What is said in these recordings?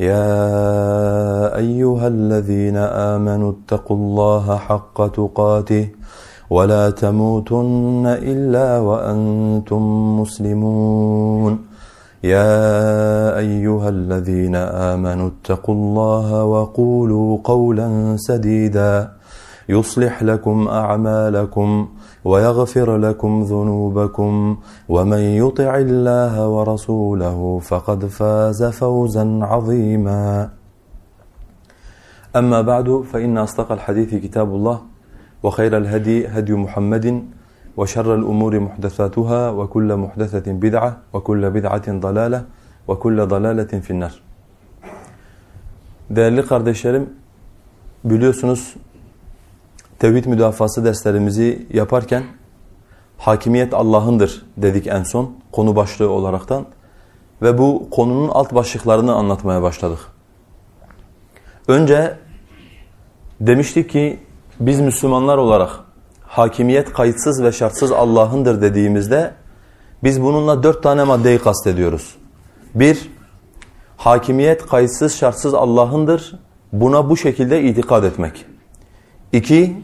يا أيها الذين آمنوا اتقوا الله حق تقاته ولا تموتن إلا وأنتم مسلمون. يا أيها الذين آمنوا اتقوا الله وقولوا قولا سديدا. يصلح لكم أعمالكم ويغفر لكم ذنوبكم ومن يطع الله ورسوله فقد فاز فوزا عظيما. أما بعد فإن أصدق الحديث كتاب الله وخير الهدي هدي محمد وشر الأمور محدثاتها وكل محدثة بدعة وكل بدعة ضلالة وكل ضلالة في النار. Değerli kardeşlerim, biliyorsunuz tevhid müdafası derslerimizi yaparken hakimiyet Allah'ındır dedik en son konu başlığı olaraktan ve bu konunun alt başlıklarını anlatmaya başladık. Önce demiştik ki biz Müslümanlar olarak hakimiyet kayıtsız ve şartsız Allah'ındır dediğimizde biz bununla dört tane maddeyi kastediyoruz. Bir, hakimiyet kayıtsız şartsız Allah'ındır. Buna bu şekilde itikad etmek. İki,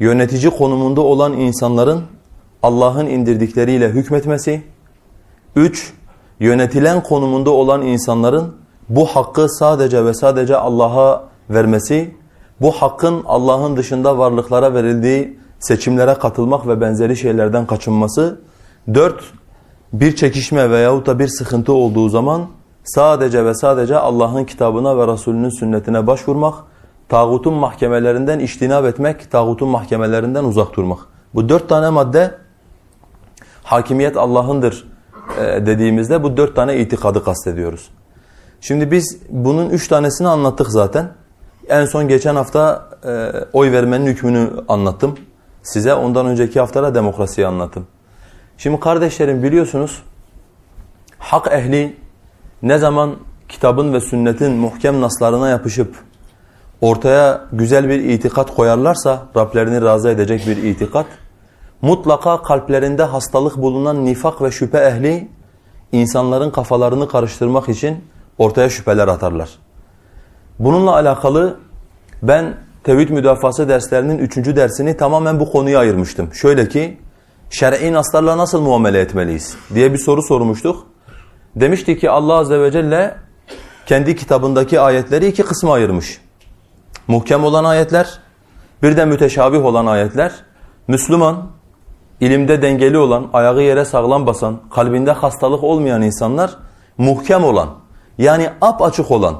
yönetici konumunda olan insanların Allah'ın indirdikleriyle hükmetmesi. Üç, yönetilen konumunda olan insanların bu hakkı sadece ve sadece Allah'a vermesi, bu hakkın Allah'ın dışında varlıklara verildiği seçimlere katılmak ve benzeri şeylerden kaçınması. Dört, bir çekişme veyahut da bir sıkıntı olduğu zaman sadece ve sadece Allah'ın kitabına ve Resulünün sünnetine başvurmak, tağutun mahkemelerinden iştinab etmek, tağutun mahkemelerinden uzak durmak. Bu dört tane madde hakimiyet Allah'ındır dediğimizde bu dört tane itikadı kastediyoruz. Şimdi biz bunun üç tanesini anlattık zaten. En son geçen hafta e, oy vermenin hükmünü anlattım. Size ondan önceki haftada demokrasiyi anlattım. Şimdi kardeşlerim biliyorsunuz hak ehli ne zaman kitabın ve sünnetin muhkem naslarına yapışıp ortaya güzel bir itikat koyarlarsa Rablerini razı edecek bir itikat mutlaka kalplerinde hastalık bulunan nifak ve şüphe ehli insanların kafalarını karıştırmak için ortaya şüpheler atarlar. Bununla alakalı ben tevhid müdafası derslerinin üçüncü dersini tamamen bu konuya ayırmıştım. Şöyle ki şer'i naslarla nasıl muamele etmeliyiz diye bir soru sormuştuk. Demişti ki Allah Azze ve Celle kendi kitabındaki ayetleri iki kısma ayırmış. Muhkem olan ayetler, bir de müteşabih olan ayetler. Müslüman, ilimde dengeli olan, ayağı yere sağlam basan, kalbinde hastalık olmayan insanlar muhkem olan, yani ap açık olan,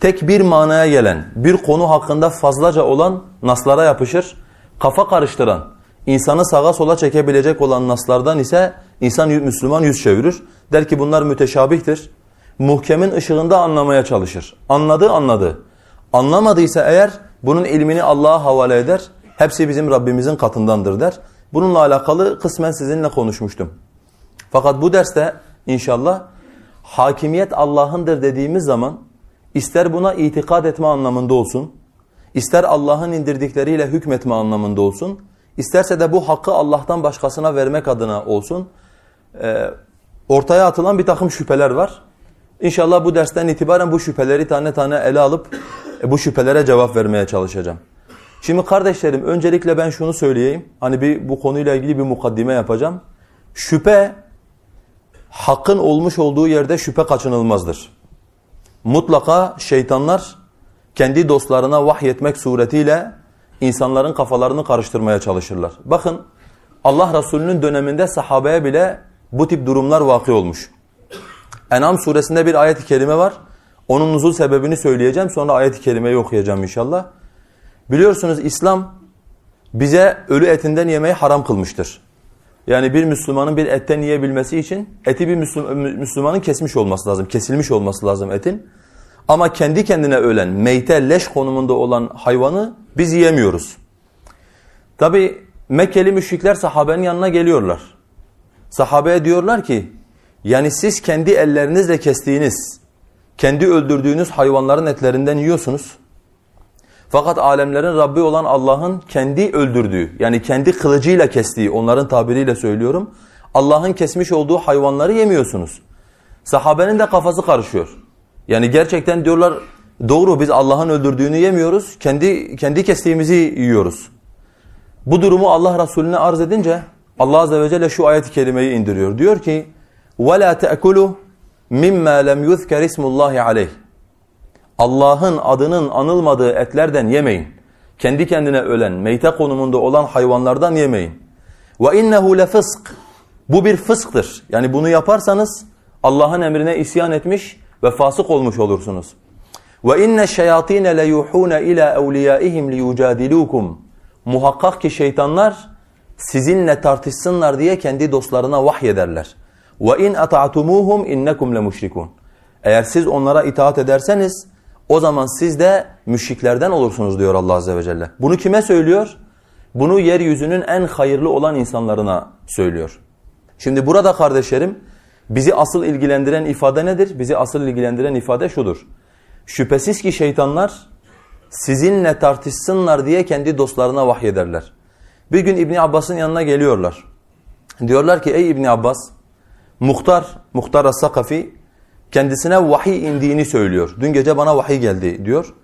tek bir manaya gelen, bir konu hakkında fazlaca olan naslara yapışır, kafa karıştıran, insanı sağa sola çekebilecek olan naslardan ise insan Müslüman yüz çevirir. Der ki bunlar müteşabihtir. Muhkemin ışığında anlamaya çalışır. Anladı anladı. Anlamadıysa eğer bunun ilmini Allah'a havale eder. Hepsi bizim Rabbimizin katındandır der. Bununla alakalı kısmen sizinle konuşmuştum. Fakat bu derste inşallah hakimiyet Allah'ındır dediğimiz zaman ister buna itikad etme anlamında olsun, ister Allah'ın indirdikleriyle hükmetme anlamında olsun, isterse de bu hakkı Allah'tan başkasına vermek adına olsun, e, ortaya atılan bir takım şüpheler var. İnşallah bu dersten itibaren bu şüpheleri tane tane ele alıp e, bu şüphelere cevap vermeye çalışacağım. Şimdi kardeşlerim öncelikle ben şunu söyleyeyim. Hani bir bu konuyla ilgili bir mukaddime yapacağım. Şüphe hakkın olmuş olduğu yerde şüphe kaçınılmazdır. Mutlaka şeytanlar kendi dostlarına vahyetmek suretiyle insanların kafalarını karıştırmaya çalışırlar. Bakın Allah Resulü'nün döneminde sahabeye bile bu tip durumlar vakı olmuş. En'am suresinde bir ayet-i kerime var. Onun nuzul sebebini söyleyeceğim. Sonra ayet-i kerimeyi okuyacağım inşallah. Biliyorsunuz İslam bize ölü etinden yemeyi haram kılmıştır. Yani bir Müslümanın bir etten yiyebilmesi için eti bir Müslümanın kesmiş olması lazım. Kesilmiş olması lazım etin. Ama kendi kendine ölen, meyte, leş konumunda olan hayvanı biz yiyemiyoruz. Tabi Mekkeli müşrikler sahabenin yanına geliyorlar. Sahabeye diyorlar ki, yani siz kendi ellerinizle kestiğiniz, kendi öldürdüğünüz hayvanların etlerinden yiyorsunuz. Fakat alemlerin Rabbi olan Allah'ın kendi öldürdüğü, yani kendi kılıcıyla kestiği, onların tabiriyle söylüyorum, Allah'ın kesmiş olduğu hayvanları yemiyorsunuz. Sahabenin de kafası karışıyor. Yani gerçekten diyorlar doğru biz Allah'ın öldürdüğünü yemiyoruz. Kendi kendi kestiğimizi yiyoruz. Bu durumu Allah Resulüne arz edince Allah azze ve celle şu ayet-i kerimeyi indiriyor. Diyor ki: "Ve la ta'kulu mimma lem yuzker ismullahi aleyh." Allah'ın adının anılmadığı etlerden yemeyin. Kendi kendine ölen, meyte konumunda olan hayvanlardan yemeyin. İnnehu lefısk. Bu bir fısktır. Yani bunu yaparsanız Allah'ın emrine isyan etmiş ve fasık olmuş olursunuz. Şeyatine le yuhuna ila evliyaihim liyujadilukum. Muhakkak ki şeytanlar sizinle tartışsınlar diye kendi dostlarına vahyederler. Ata'tumuhum innekum le müşrikun. Eğer siz onlara itaat ederseniz o zaman siz de müşriklerden olursunuz diyor Allah azze ve celle. Bunu kime söylüyor? Bunu yeryüzünün en hayırlı olan insanlarına söylüyor. Şimdi burada kardeşlerim Bizi asıl ilgilendiren ifade nedir? Bizi asıl ilgilendiren ifade şudur. Şüphesiz ki şeytanlar sizinle tartışsınlar diye kendi dostlarına vahyederler. Bir gün İbni Abbas'ın yanına geliyorlar. Diyorlar ki ey İbni Abbas, muhtar, muhtar as-Sakafi kendisine vahiy indiğini söylüyor. Dün gece bana vahiy geldi diyor.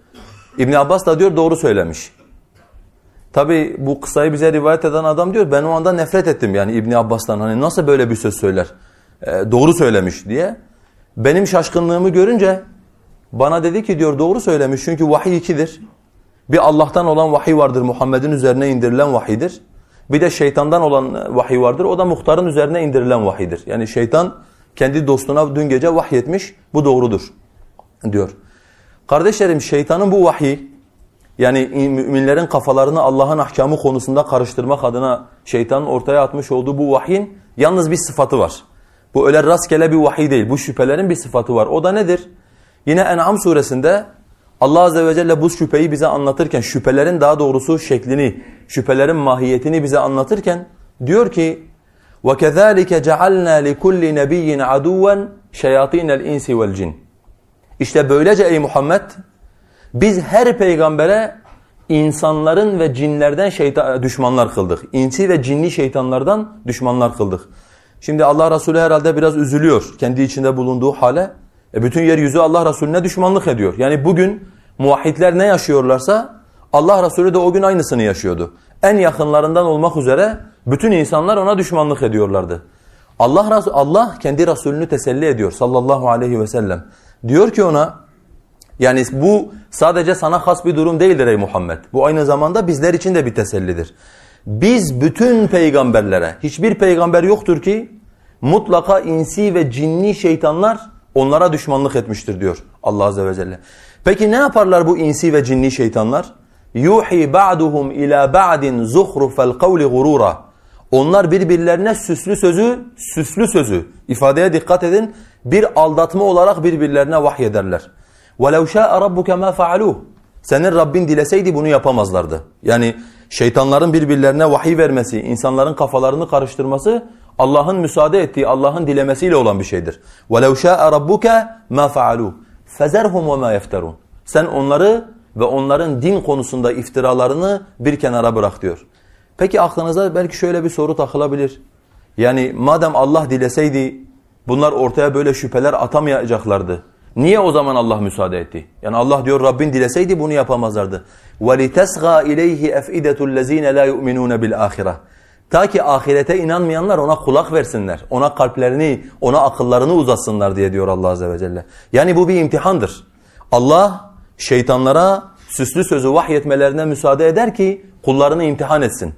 İbni Abbas da diyor doğru söylemiş. Tabi bu kısayı bize rivayet eden adam diyor ben o anda nefret ettim yani İbni Abbas'tan. Hani nasıl böyle bir söz söyler? E, doğru söylemiş diye. Benim şaşkınlığımı görünce bana dedi ki diyor doğru söylemiş çünkü vahiy ikidir. Bir Allah'tan olan vahiy vardır Muhammed'in üzerine indirilen vahiydir. Bir de şeytandan olan vahiy vardır o da muhtarın üzerine indirilen vahiydir. Yani şeytan kendi dostuna dün gece vahyetmiş bu doğrudur diyor. Kardeşlerim şeytanın bu vahiy yani müminlerin kafalarını Allah'ın ahkamı konusunda karıştırmak adına şeytanın ortaya atmış olduğu bu vahyin yalnız bir sıfatı var. Bu öyle rastgele bir vahiy değil. Bu şüphelerin bir sıfatı var. O da nedir? Yine En'am suresinde Allah azze ve celle bu şüpheyi bize anlatırken, şüphelerin daha doğrusu şeklini, şüphelerin mahiyetini bize anlatırken diyor ki وَكَذَٰلِكَ جَعَلْنَا لِكُلِّ نَبِيٍّ عَدُوًا شَيَاطِينَ الْاِنْسِ وَالْجِنِ İşte böylece ey Muhammed biz her peygambere insanların ve cinlerden şeytan, düşmanlar kıldık. İnsi ve cinli şeytanlardan düşmanlar kıldık. Şimdi Allah Resulü herhalde biraz üzülüyor kendi içinde bulunduğu hale. E bütün yeryüzü Allah Resulüne düşmanlık ediyor. Yani bugün muvahhidler ne yaşıyorlarsa Allah Resulü de o gün aynısını yaşıyordu. En yakınlarından olmak üzere bütün insanlar ona düşmanlık ediyorlardı. Allah Allah kendi Resulünü teselli ediyor sallallahu aleyhi ve sellem. Diyor ki ona yani bu sadece sana has bir durum değildir ey Muhammed. Bu aynı zamanda bizler için de bir tesellidir. Biz bütün peygamberlere, hiçbir peygamber yoktur ki mutlaka insi ve cinni şeytanlar onlara düşmanlık etmiştir diyor Allah Azze ve Celle. Peki ne yaparlar bu insi ve cinni şeytanlar? yuhi ba'duhum ila ba'din zuhrufel kavli gurura. Onlar birbirlerine süslü sözü, süslü sözü ifadeye dikkat edin. Bir aldatma olarak birbirlerine vahyederler. وَلَوْ شَاءَ رَبُّكَ مَا فَعَلُوهُ Senin Rabbin dileseydi bunu yapamazlardı. Yani şeytanların birbirlerine vahiy vermesi, insanların kafalarını karıştırması Allah'ın müsaade ettiği, Allah'ın dilemesiyle olan bir şeydir. وَلَوْ شَاءَ رَبُّكَ مَا فَعَلُوا فَزَرْهُمْ وَمَا يَفْتَرُونَ Sen onları ve onların din konusunda iftiralarını bir kenara bırak diyor. Peki aklınıza belki şöyle bir soru takılabilir. Yani madem Allah dileseydi bunlar ortaya böyle şüpheler atamayacaklardı. Niye o zaman Allah müsaade etti? Yani Allah diyor Rabbin dileseydi bunu yapamazlardı. وَلِتَسْغَى اِلَيْهِ اَفْئِدَةُ الَّذ۪ينَ لَا يُؤْمِنُونَ بِالْآخِرَةِ Ta ki ahirete inanmayanlar ona kulak versinler. Ona kalplerini, ona akıllarını uzatsınlar diye diyor Allah Azze ve Celle. Yani bu bir imtihandır. Allah şeytanlara süslü sözü vahyetmelerine müsaade eder ki kullarını imtihan etsin.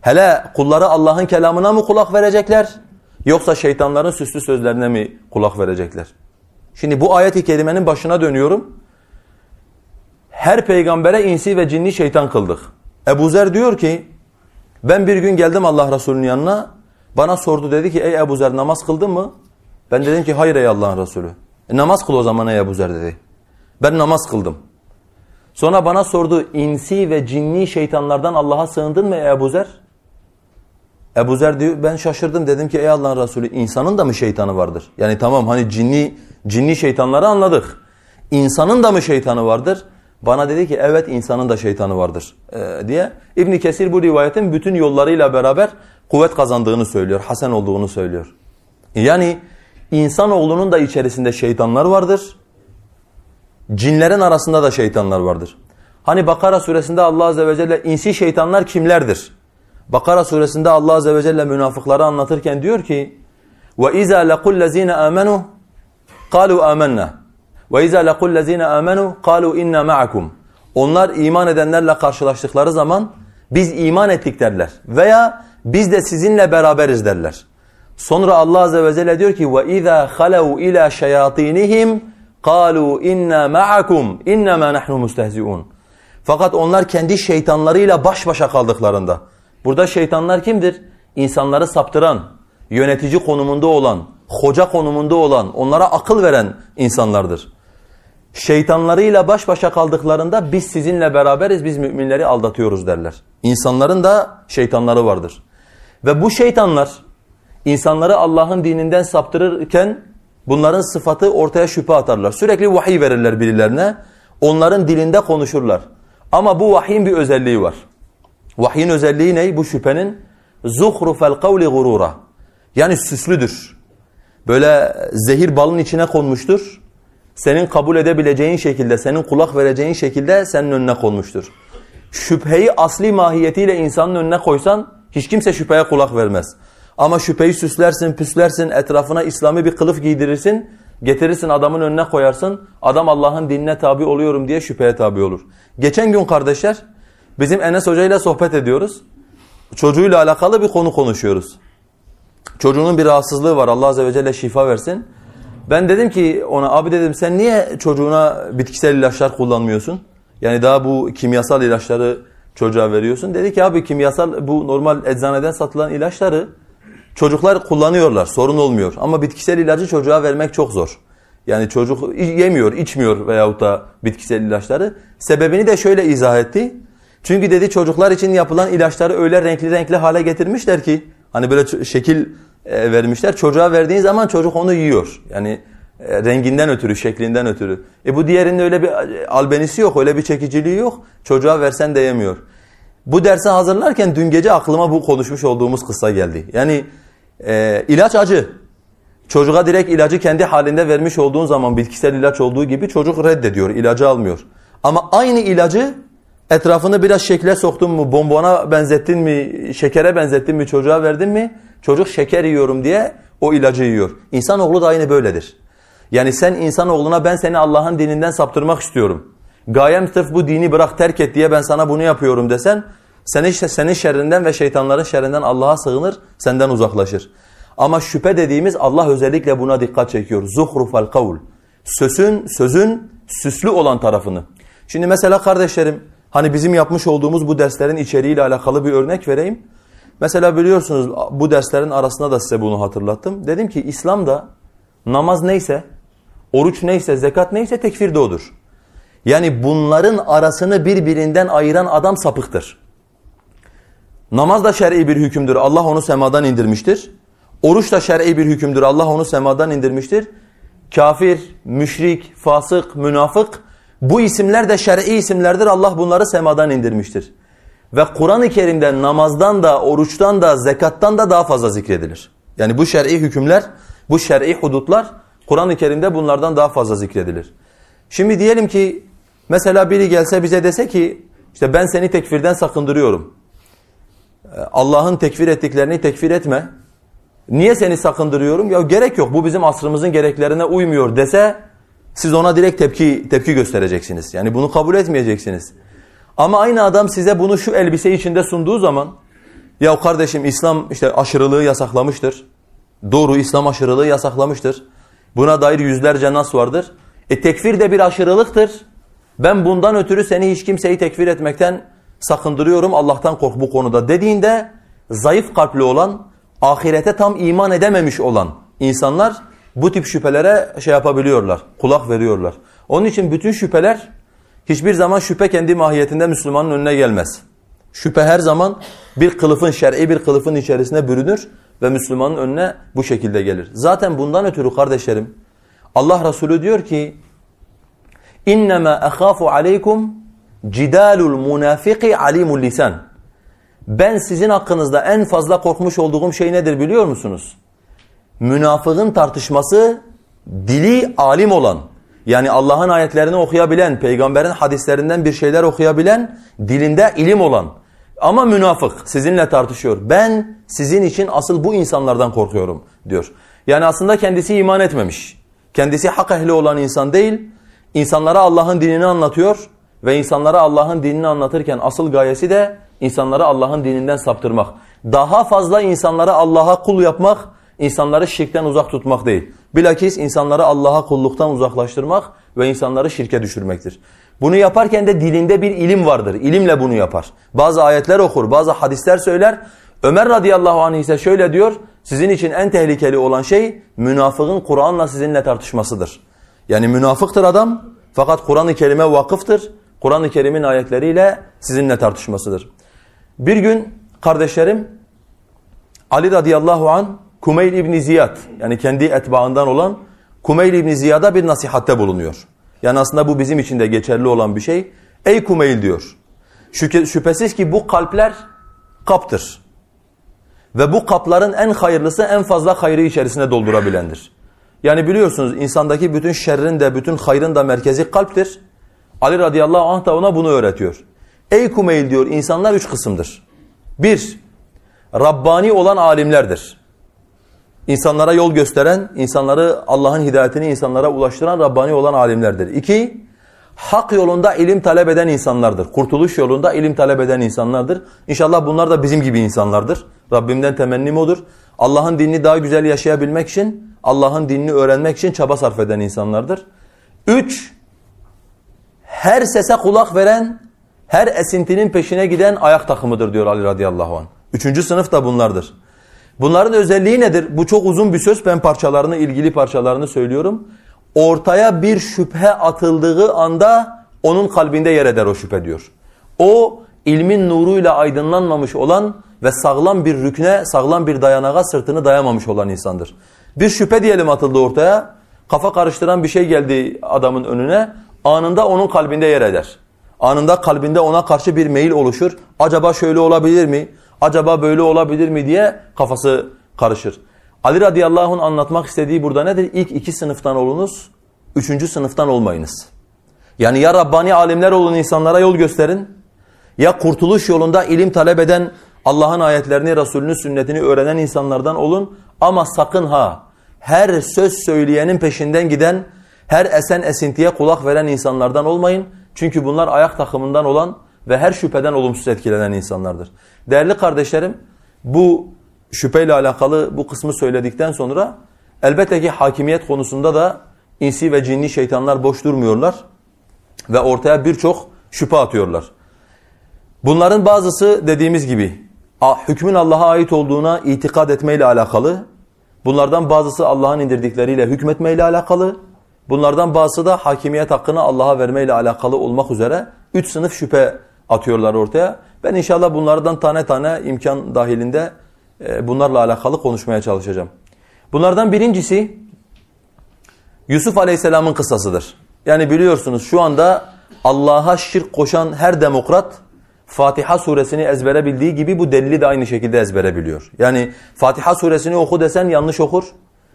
Hele kulları Allah'ın kelamına mı kulak verecekler yoksa şeytanların süslü sözlerine mi kulak verecekler? Şimdi bu ayet-i kerimenin başına dönüyorum. Her peygambere insi ve cinni şeytan kıldık. Ebu Zer diyor ki ben bir gün geldim Allah Resulü'nün yanına bana sordu dedi ki ey Ebu Zer namaz kıldın mı? Ben dedim ki hayır ey Allah'ın Resulü. E, namaz kıl o zaman ey Ebu Zer dedi. Ben namaz kıldım. Sonra bana sordu insi ve cinni şeytanlardan Allah'a sığındın mı Ebu Zer? Ebu Zer diyor ben şaşırdım dedim ki ey Allah'ın Resulü insanın da mı şeytanı vardır? Yani tamam hani cinni cinni şeytanları anladık. İnsanın da mı şeytanı vardır? Bana dedi ki evet insanın da şeytanı vardır e, diye. İbn Kesir bu rivayetin bütün yollarıyla beraber kuvvet kazandığını söylüyor, hasen olduğunu söylüyor. Yani insanoğlunun da içerisinde şeytanlar vardır. Cinlerin arasında da şeytanlar vardır. Hani Bakara suresinde Allah azze ve celle insi şeytanlar kimlerdir? Bakara suresinde Allah azze ve celle münafıkları anlatırken diyor ki: "Ve iza laqul lezina amenu qalu amanna ve iza laqul lezina amenu qalu inna ma'akum." Onlar iman edenlerle karşılaştıkları zaman biz iman ettik derler veya biz de sizinle beraberiz derler. Sonra Allah azze ve celle diyor ki: "Ve iza halu ila qalu inna ma'akum innema nahnu mustehzi'un." Fakat onlar kendi şeytanlarıyla baş başa kaldıklarında Burada şeytanlar kimdir? İnsanları saptıran, yönetici konumunda olan, hoca konumunda olan, onlara akıl veren insanlardır. Şeytanlarıyla baş başa kaldıklarında biz sizinle beraberiz, biz müminleri aldatıyoruz derler. İnsanların da şeytanları vardır. Ve bu şeytanlar insanları Allah'ın dininden saptırırken bunların sıfatı ortaya şüphe atarlar. Sürekli vahiy verirler birilerine, onların dilinde konuşurlar. Ama bu vahyin bir özelliği var. Vahyin özelliği ne? Bu şüphenin zuhrufel kavli gurura. Yani süslüdür. Böyle zehir balın içine konmuştur. Senin kabul edebileceğin şekilde, senin kulak vereceğin şekilde senin önüne konmuştur. Şüpheyi asli mahiyetiyle insanın önüne koysan hiç kimse şüpheye kulak vermez. Ama şüpheyi süslersin, püslersin, etrafına İslami bir kılıf giydirirsin, getirirsin adamın önüne koyarsın. Adam Allah'ın dinine tabi oluyorum diye şüpheye tabi olur. Geçen gün kardeşler Bizim Enes Hoca ile sohbet ediyoruz. Çocuğuyla alakalı bir konu konuşuyoruz. Çocuğunun bir rahatsızlığı var. Allah Azze ve Celle şifa versin. Ben dedim ki ona abi dedim sen niye çocuğuna bitkisel ilaçlar kullanmıyorsun? Yani daha bu kimyasal ilaçları çocuğa veriyorsun. Dedi ki abi kimyasal bu normal eczaneden satılan ilaçları çocuklar kullanıyorlar. Sorun olmuyor. Ama bitkisel ilacı çocuğa vermek çok zor. Yani çocuk yemiyor, içmiyor veyahut da bitkisel ilaçları. Sebebini de şöyle izah etti. Çünkü dedi çocuklar için yapılan ilaçları öyle renkli renkli hale getirmişler ki hani böyle şekil e, vermişler. Çocuğa verdiğin zaman çocuk onu yiyor. Yani e, renginden ötürü, şeklinden ötürü. E bu diğerinin öyle bir e, albenisi yok, öyle bir çekiciliği yok. Çocuğa versen de yemiyor. Bu dersi hazırlarken dün gece aklıma bu konuşmuş olduğumuz kısa geldi. Yani e, ilaç acı. Çocuğa direkt ilacı kendi halinde vermiş olduğun zaman bitkisel ilaç olduğu gibi çocuk reddediyor, ilacı almıyor. Ama aynı ilacı Etrafını biraz şekle soktun mu, bombona benzettin mi, şekere benzettin mi, çocuğa verdin mi? Çocuk şeker yiyorum diye o ilacı yiyor. İnsanoğlu da aynı böyledir. Yani sen insanoğluna ben seni Allah'ın dininden saptırmak istiyorum. Gayem sırf bu dini bırak terk et diye ben sana bunu yapıyorum desen seni senin şerrinden ve şeytanların şerrinden Allah'a sığınır, senden uzaklaşır. Ama şüphe dediğimiz Allah özellikle buna dikkat çekiyor. Zuhrufal kavl. Sözün, sözün süslü olan tarafını. Şimdi mesela kardeşlerim Hani bizim yapmış olduğumuz bu derslerin içeriğiyle alakalı bir örnek vereyim. Mesela biliyorsunuz bu derslerin arasında da size bunu hatırlattım. Dedim ki İslam'da namaz neyse, oruç neyse, zekat neyse tekfir de odur. Yani bunların arasını birbirinden ayıran adam sapıktır. Namaz da şer'i bir hükümdür. Allah onu semadan indirmiştir. Oruç da şer'i bir hükümdür. Allah onu semadan indirmiştir. Kafir, müşrik, fasık, münafık bu isimler de şer'i isimlerdir. Allah bunları semadan indirmiştir. Ve Kur'an-ı Kerim'de namazdan da, oruçtan da, zekattan da daha fazla zikredilir. Yani bu şer'i hükümler, bu şer'i hudutlar Kur'an-ı Kerim'de bunlardan daha fazla zikredilir. Şimdi diyelim ki mesela biri gelse bize dese ki işte ben seni tekfirden sakındırıyorum. Allah'ın tekfir ettiklerini tekfir etme. Niye seni sakındırıyorum? Ya gerek yok bu bizim asrımızın gereklerine uymuyor dese siz ona direkt tepki tepki göstereceksiniz. Yani bunu kabul etmeyeceksiniz. Ama aynı adam size bunu şu elbise içinde sunduğu zaman Ya kardeşim İslam işte aşırılığı yasaklamıştır. Doğru İslam aşırılığı yasaklamıştır. Buna dair yüzlerce nas vardır. E tekfir de bir aşırılıktır. Ben bundan ötürü seni hiç kimseyi tekfir etmekten sakındırıyorum. Allah'tan kork bu konuda dediğinde zayıf kalpli olan, ahirete tam iman edememiş olan insanlar bu tip şüphelere şey yapabiliyorlar, kulak veriyorlar. Onun için bütün şüpheler hiçbir zaman şüphe kendi mahiyetinde Müslümanın önüne gelmez. Şüphe her zaman bir kılıfın, şer'i bir kılıfın içerisine bürünür ve Müslümanın önüne bu şekilde gelir. Zaten bundan ötürü kardeşlerim Allah Resulü diyor ki İnnemâ ehâfu aleykum cidâlul münâfiki alimul lisan. Ben sizin hakkınızda en fazla korkmuş olduğum şey nedir biliyor musunuz? Münafığın tartışması dili alim olan, yani Allah'ın ayetlerini okuyabilen, peygamberin hadislerinden bir şeyler okuyabilen, dilinde ilim olan. Ama münafık sizinle tartışıyor. Ben sizin için asıl bu insanlardan korkuyorum diyor. Yani aslında kendisi iman etmemiş. Kendisi hak ehli olan insan değil. İnsanlara Allah'ın dinini anlatıyor ve insanlara Allah'ın dinini anlatırken asıl gayesi de insanları Allah'ın dininden saptırmak. Daha fazla insanlara Allah'a kul yapmak, insanları şirkten uzak tutmak değil. Bilakis insanları Allah'a kulluktan uzaklaştırmak ve insanları şirke düşürmektir. Bunu yaparken de dilinde bir ilim vardır. İlimle bunu yapar. Bazı ayetler okur, bazı hadisler söyler. Ömer radıyallahu anh ise şöyle diyor, sizin için en tehlikeli olan şey münafığın Kur'an'la sizinle tartışmasıdır. Yani münafıktır adam fakat Kur'an-ı Kerim'e vakıftır. Kur'an-ı Kerim'in ayetleriyle sizinle tartışmasıdır. Bir gün kardeşlerim Ali radıyallahu an Kumeyl İbni Ziyad yani kendi etbaından olan Kumeyl İbni Ziyad'a bir nasihatte bulunuyor. Yani aslında bu bizim için de geçerli olan bir şey. Ey Kumeyl diyor. Şüphesiz ki bu kalpler kaptır. Ve bu kapların en hayırlısı en fazla hayrı içerisine doldurabilendir. Yani biliyorsunuz insandaki bütün şerrin de bütün hayrın da merkezi kalptir. Ali radıyallahu anh da ona bunu öğretiyor. Ey Kumeyl diyor insanlar üç kısımdır. Bir, Rabbani olan alimlerdir. İnsanlara yol gösteren, insanları Allah'ın hidayetini insanlara ulaştıran Rabbani olan alimlerdir. İki, hak yolunda ilim talep eden insanlardır. Kurtuluş yolunda ilim talep eden insanlardır. İnşallah bunlar da bizim gibi insanlardır. Rabbimden temennim odur. Allah'ın dinini daha güzel yaşayabilmek için, Allah'ın dinini öğrenmek için çaba sarf eden insanlardır. Üç, her sese kulak veren, her esintinin peşine giden ayak takımıdır diyor Ali radıyallahu anh. Üçüncü sınıf da bunlardır. Bunların özelliği nedir? Bu çok uzun bir söz. Ben parçalarını, ilgili parçalarını söylüyorum. Ortaya bir şüphe atıldığı anda onun kalbinde yer eder o şüphe diyor. O ilmin nuruyla aydınlanmamış olan ve sağlam bir rükne, sağlam bir dayanağa sırtını dayamamış olan insandır. Bir şüphe diyelim atıldı ortaya. Kafa karıştıran bir şey geldi adamın önüne. Anında onun kalbinde yer eder. Anında kalbinde ona karşı bir meyil oluşur. Acaba şöyle olabilir mi? Acaba böyle olabilir mi diye kafası karışır. Ali radıyallahu anh anlatmak istediği burada nedir? İlk iki sınıftan olunuz, üçüncü sınıftan olmayınız. Yani ya Rabbani alimler olun insanlara yol gösterin, ya kurtuluş yolunda ilim talep eden, Allah'ın ayetlerini, Resulünün sünnetini öğrenen insanlardan olun. Ama sakın ha, her söz söyleyenin peşinden giden, her esen esintiye kulak veren insanlardan olmayın. Çünkü bunlar ayak takımından olan ve her şüpheden olumsuz etkilenen insanlardır. Değerli kardeşlerim bu şüpheyle alakalı bu kısmı söyledikten sonra elbette ki hakimiyet konusunda da insi ve cinni şeytanlar boş durmuyorlar ve ortaya birçok şüphe atıyorlar. Bunların bazısı dediğimiz gibi hükmün Allah'a ait olduğuna itikad etmeyle alakalı. Bunlardan bazısı Allah'ın indirdikleriyle hükmetmeyle alakalı. Bunlardan bazısı da hakimiyet hakkını Allah'a vermeyle alakalı olmak üzere üç sınıf şüphe atıyorlar ortaya. Ben inşallah bunlardan tane tane imkan dahilinde e, bunlarla alakalı konuşmaya çalışacağım. Bunlardan birincisi Yusuf Aleyhisselam'ın kıssasıdır. Yani biliyorsunuz şu anda Allah'a şirk koşan her demokrat Fatiha suresini ezbere bildiği gibi bu delili de aynı şekilde ezbere biliyor. Yani Fatiha suresini oku desen yanlış okur,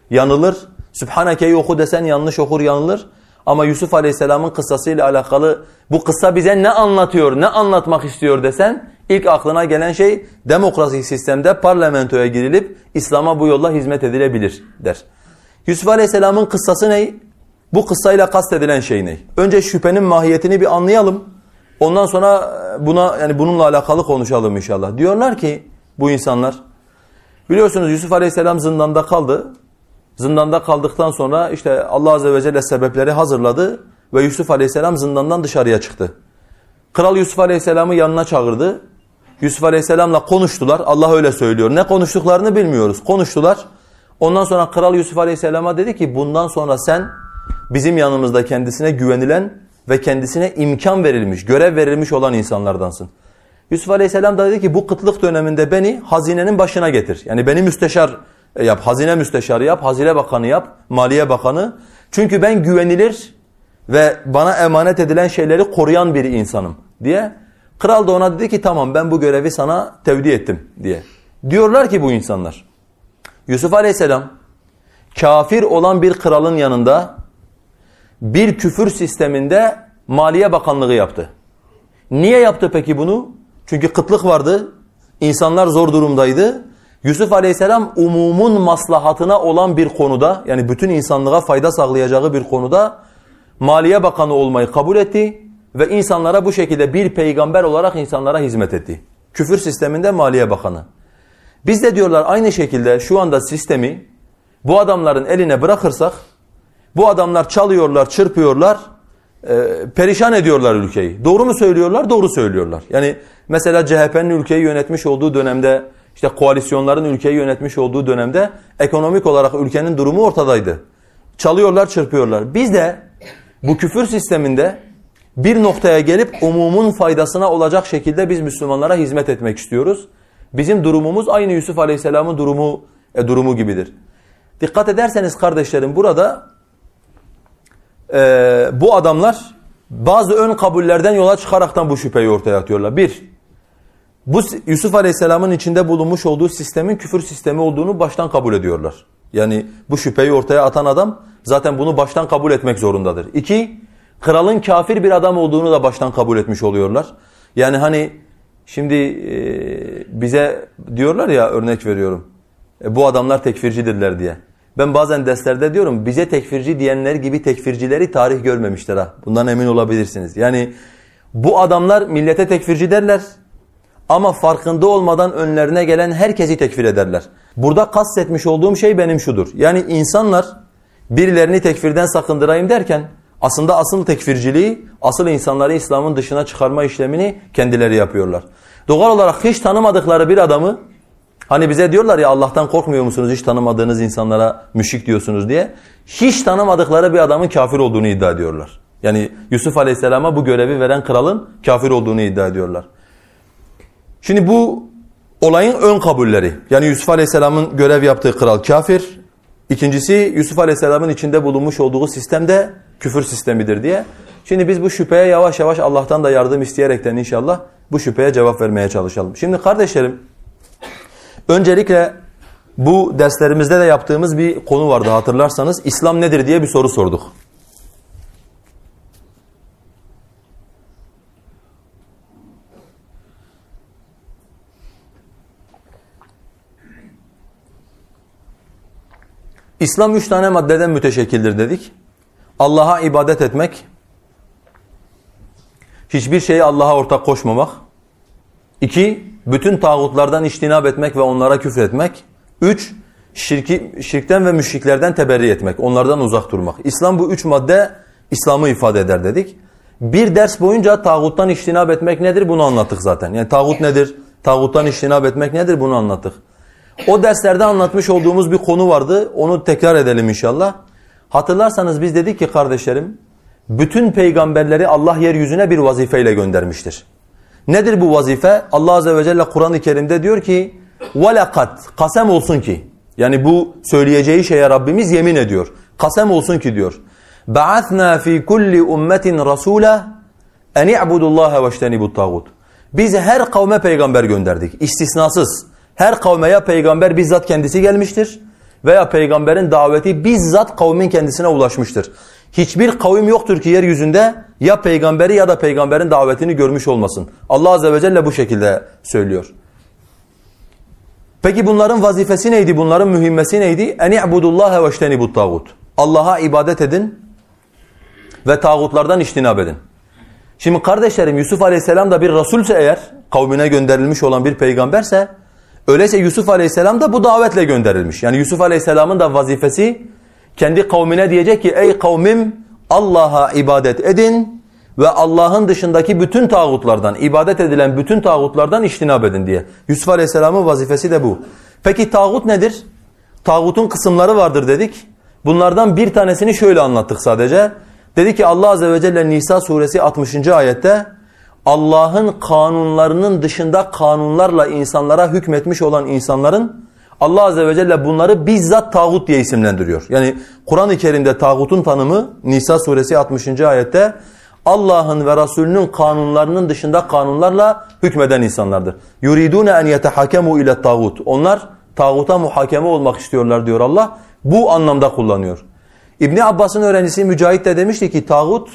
yanılır. Sübhaneke'yi oku desen yanlış okur, yanılır. Ama Yusuf Aleyhisselam'ın kıssasıyla alakalı bu kıssa bize ne anlatıyor, ne anlatmak istiyor desen ilk aklına gelen şey demokrasi sistemde parlamentoya girilip İslam'a bu yolla hizmet edilebilir der. Yusuf Aleyhisselam'ın kıssası ne? Bu kıssayla kastedilen şey ne? Önce şüphenin mahiyetini bir anlayalım. Ondan sonra buna yani bununla alakalı konuşalım inşallah. Diyorlar ki bu insanlar. Biliyorsunuz Yusuf Aleyhisselam zindanda kaldı. Zindanda kaldıktan sonra işte Allah Azze ve Celle sebepleri hazırladı ve Yusuf Aleyhisselam zindandan dışarıya çıktı. Kral Yusuf Aleyhisselam'ı yanına çağırdı. Yusuf Aleyhisselam'la konuştular. Allah öyle söylüyor. Ne konuştuklarını bilmiyoruz. Konuştular. Ondan sonra Kral Yusuf Aleyhisselam'a dedi ki bundan sonra sen bizim yanımızda kendisine güvenilen ve kendisine imkan verilmiş, görev verilmiş olan insanlardansın. Yusuf Aleyhisselam da dedi ki bu kıtlık döneminde beni hazinenin başına getir. Yani beni müsteşar yap, hazine müsteşarı yap, hazine bakanı yap, maliye bakanı. Çünkü ben güvenilir ve bana emanet edilen şeyleri koruyan bir insanım diye. Kral da ona dedi ki tamam ben bu görevi sana tevdi ettim diye. Diyorlar ki bu insanlar. Yusuf Aleyhisselam kafir olan bir kralın yanında bir küfür sisteminde Maliye Bakanlığı yaptı. Niye yaptı peki bunu? Çünkü kıtlık vardı. İnsanlar zor durumdaydı. Yusuf Aleyhisselam umumun maslahatına olan bir konuda yani bütün insanlığa fayda sağlayacağı bir konuda Maliye Bakanı olmayı kabul etti ve insanlara bu şekilde bir peygamber olarak insanlara hizmet etti. Küfür sisteminde Maliye Bakanı. Biz de diyorlar aynı şekilde şu anda sistemi bu adamların eline bırakırsak bu adamlar çalıyorlar, çırpıyorlar, e, perişan ediyorlar ülkeyi. Doğru mu söylüyorlar? Doğru söylüyorlar. Yani mesela CHP'nin ülkeyi yönetmiş olduğu dönemde, işte koalisyonların ülkeyi yönetmiş olduğu dönemde ekonomik olarak ülkenin durumu ortadaydı. Çalıyorlar, çırpıyorlar. Biz de bu küfür sisteminde bir noktaya gelip umumun faydasına olacak şekilde biz Müslümanlara hizmet etmek istiyoruz. Bizim durumumuz aynı Yusuf Aleyhisselam'ın durumu e, durumu gibidir. Dikkat ederseniz kardeşlerim burada e, bu adamlar bazı ön kabullerden yola çıkaraktan bu şüpheyi ortaya atıyorlar. Bir, bu Yusuf Aleyhisselam'ın içinde bulunmuş olduğu sistemin küfür sistemi olduğunu baştan kabul ediyorlar. Yani bu şüpheyi ortaya atan adam zaten bunu baştan kabul etmek zorundadır. İki, kralın kafir bir adam olduğunu da baştan kabul etmiş oluyorlar. Yani hani şimdi e, bize diyorlar ya örnek veriyorum. E, bu adamlar tekfircidirler diye. Ben bazen derslerde diyorum bize tekfirci diyenler gibi tekfircileri tarih görmemişler ha. Bundan emin olabilirsiniz. Yani bu adamlar millete tekfirci derler ama farkında olmadan önlerine gelen herkesi tekfir ederler. Burada kastetmiş olduğum şey benim şudur. Yani insanlar birilerini tekfirden sakındırayım derken aslında asıl tekfirciliği, asıl insanları İslam'ın dışına çıkarma işlemini kendileri yapıyorlar. Doğal olarak hiç tanımadıkları bir adamı Hani bize diyorlar ya Allah'tan korkmuyor musunuz hiç tanımadığınız insanlara müşrik diyorsunuz diye. Hiç tanımadıkları bir adamın kafir olduğunu iddia ediyorlar. Yani Yusuf Aleyhisselam'a bu görevi veren kralın kafir olduğunu iddia ediyorlar. Şimdi bu olayın ön kabulleri. Yani Yusuf Aleyhisselam'ın görev yaptığı kral kafir. İkincisi Yusuf Aleyhisselam'ın içinde bulunmuş olduğu sistem de küfür sistemidir diye. Şimdi biz bu şüpheye yavaş yavaş Allah'tan da yardım isteyerekten inşallah bu şüpheye cevap vermeye çalışalım. Şimdi kardeşlerim Öncelikle bu derslerimizde de yaptığımız bir konu vardı hatırlarsanız. İslam nedir diye bir soru sorduk. İslam üç tane maddeden müteşekkildir dedik. Allah'a ibadet etmek, hiçbir şeyi Allah'a ortak koşmamak. İki, bütün tağutlardan iştinab etmek ve onlara küfretmek. Üç, şirki, şirkten ve müşriklerden teberri etmek, onlardan uzak durmak. İslam bu üç madde İslam'ı ifade eder dedik. Bir ders boyunca tağuttan iştinab etmek nedir bunu anlattık zaten. Yani tağut nedir, tağuttan iştinab etmek nedir bunu anlattık. O derslerde anlatmış olduğumuz bir konu vardı. Onu tekrar edelim inşallah. Hatırlarsanız biz dedik ki kardeşlerim, bütün peygamberleri Allah yeryüzüne bir vazifeyle göndermiştir. Nedir bu vazife? Allah azze ve celle Kur'an-ı Kerim'de diyor ki: "Velakat kasem olsun ki." Yani bu söyleyeceği şeye Rabbimiz yemin ediyor. Kasem olsun ki diyor. "Ba'atna fi kulli ummetin rasula en i'budullaha veştenibut tagut." Biz her kavme peygamber gönderdik istisnasız. Her kavme ya peygamber bizzat kendisi gelmiştir veya peygamberin daveti bizzat kavmin kendisine ulaşmıştır. Hiçbir kavim yoktur ki yeryüzünde ya peygamberi ya da peygamberin davetini görmüş olmasın. Allah Azze ve Celle bu şekilde söylüyor. Peki bunların vazifesi neydi? Bunların mühimmesi neydi? En i'budullaha ve iştenibut tağut. Allah'a ibadet edin ve tağutlardan iştinab edin. Şimdi kardeşlerim Yusuf Aleyhisselam da bir Rasulse eğer kavmine gönderilmiş olan bir peygamberse Öyleyse Yusuf Aleyhisselam da bu davetle gönderilmiş. Yani Yusuf Aleyhisselam'ın da vazifesi kendi kavmine diyecek ki ey kavmim Allah'a ibadet edin ve Allah'ın dışındaki bütün tağutlardan, ibadet edilen bütün tağutlardan iştinab edin diye. Yusuf Aleyhisselam'ın vazifesi de bu. Peki tağut nedir? Tağutun kısımları vardır dedik. Bunlardan bir tanesini şöyle anlattık sadece. Dedi ki Allah Azze ve Celle Nisa suresi 60. ayette Allah'ın kanunlarının dışında kanunlarla insanlara hükmetmiş olan insanların Allah Azze ve Celle bunları bizzat tağut diye isimlendiriyor. Yani Kur'an-ı Kerim'de tağutun tanımı Nisa suresi 60. ayette Allah'ın ve Resulünün kanunlarının dışında kanunlarla hükmeden insanlardır. Yuridune en yetehakemu ile tağut. Onlar tağuta muhakeme olmak istiyorlar diyor Allah. Bu anlamda kullanıyor. İbn Abbas'ın öğrencisi Mücahit de demişti ki tağut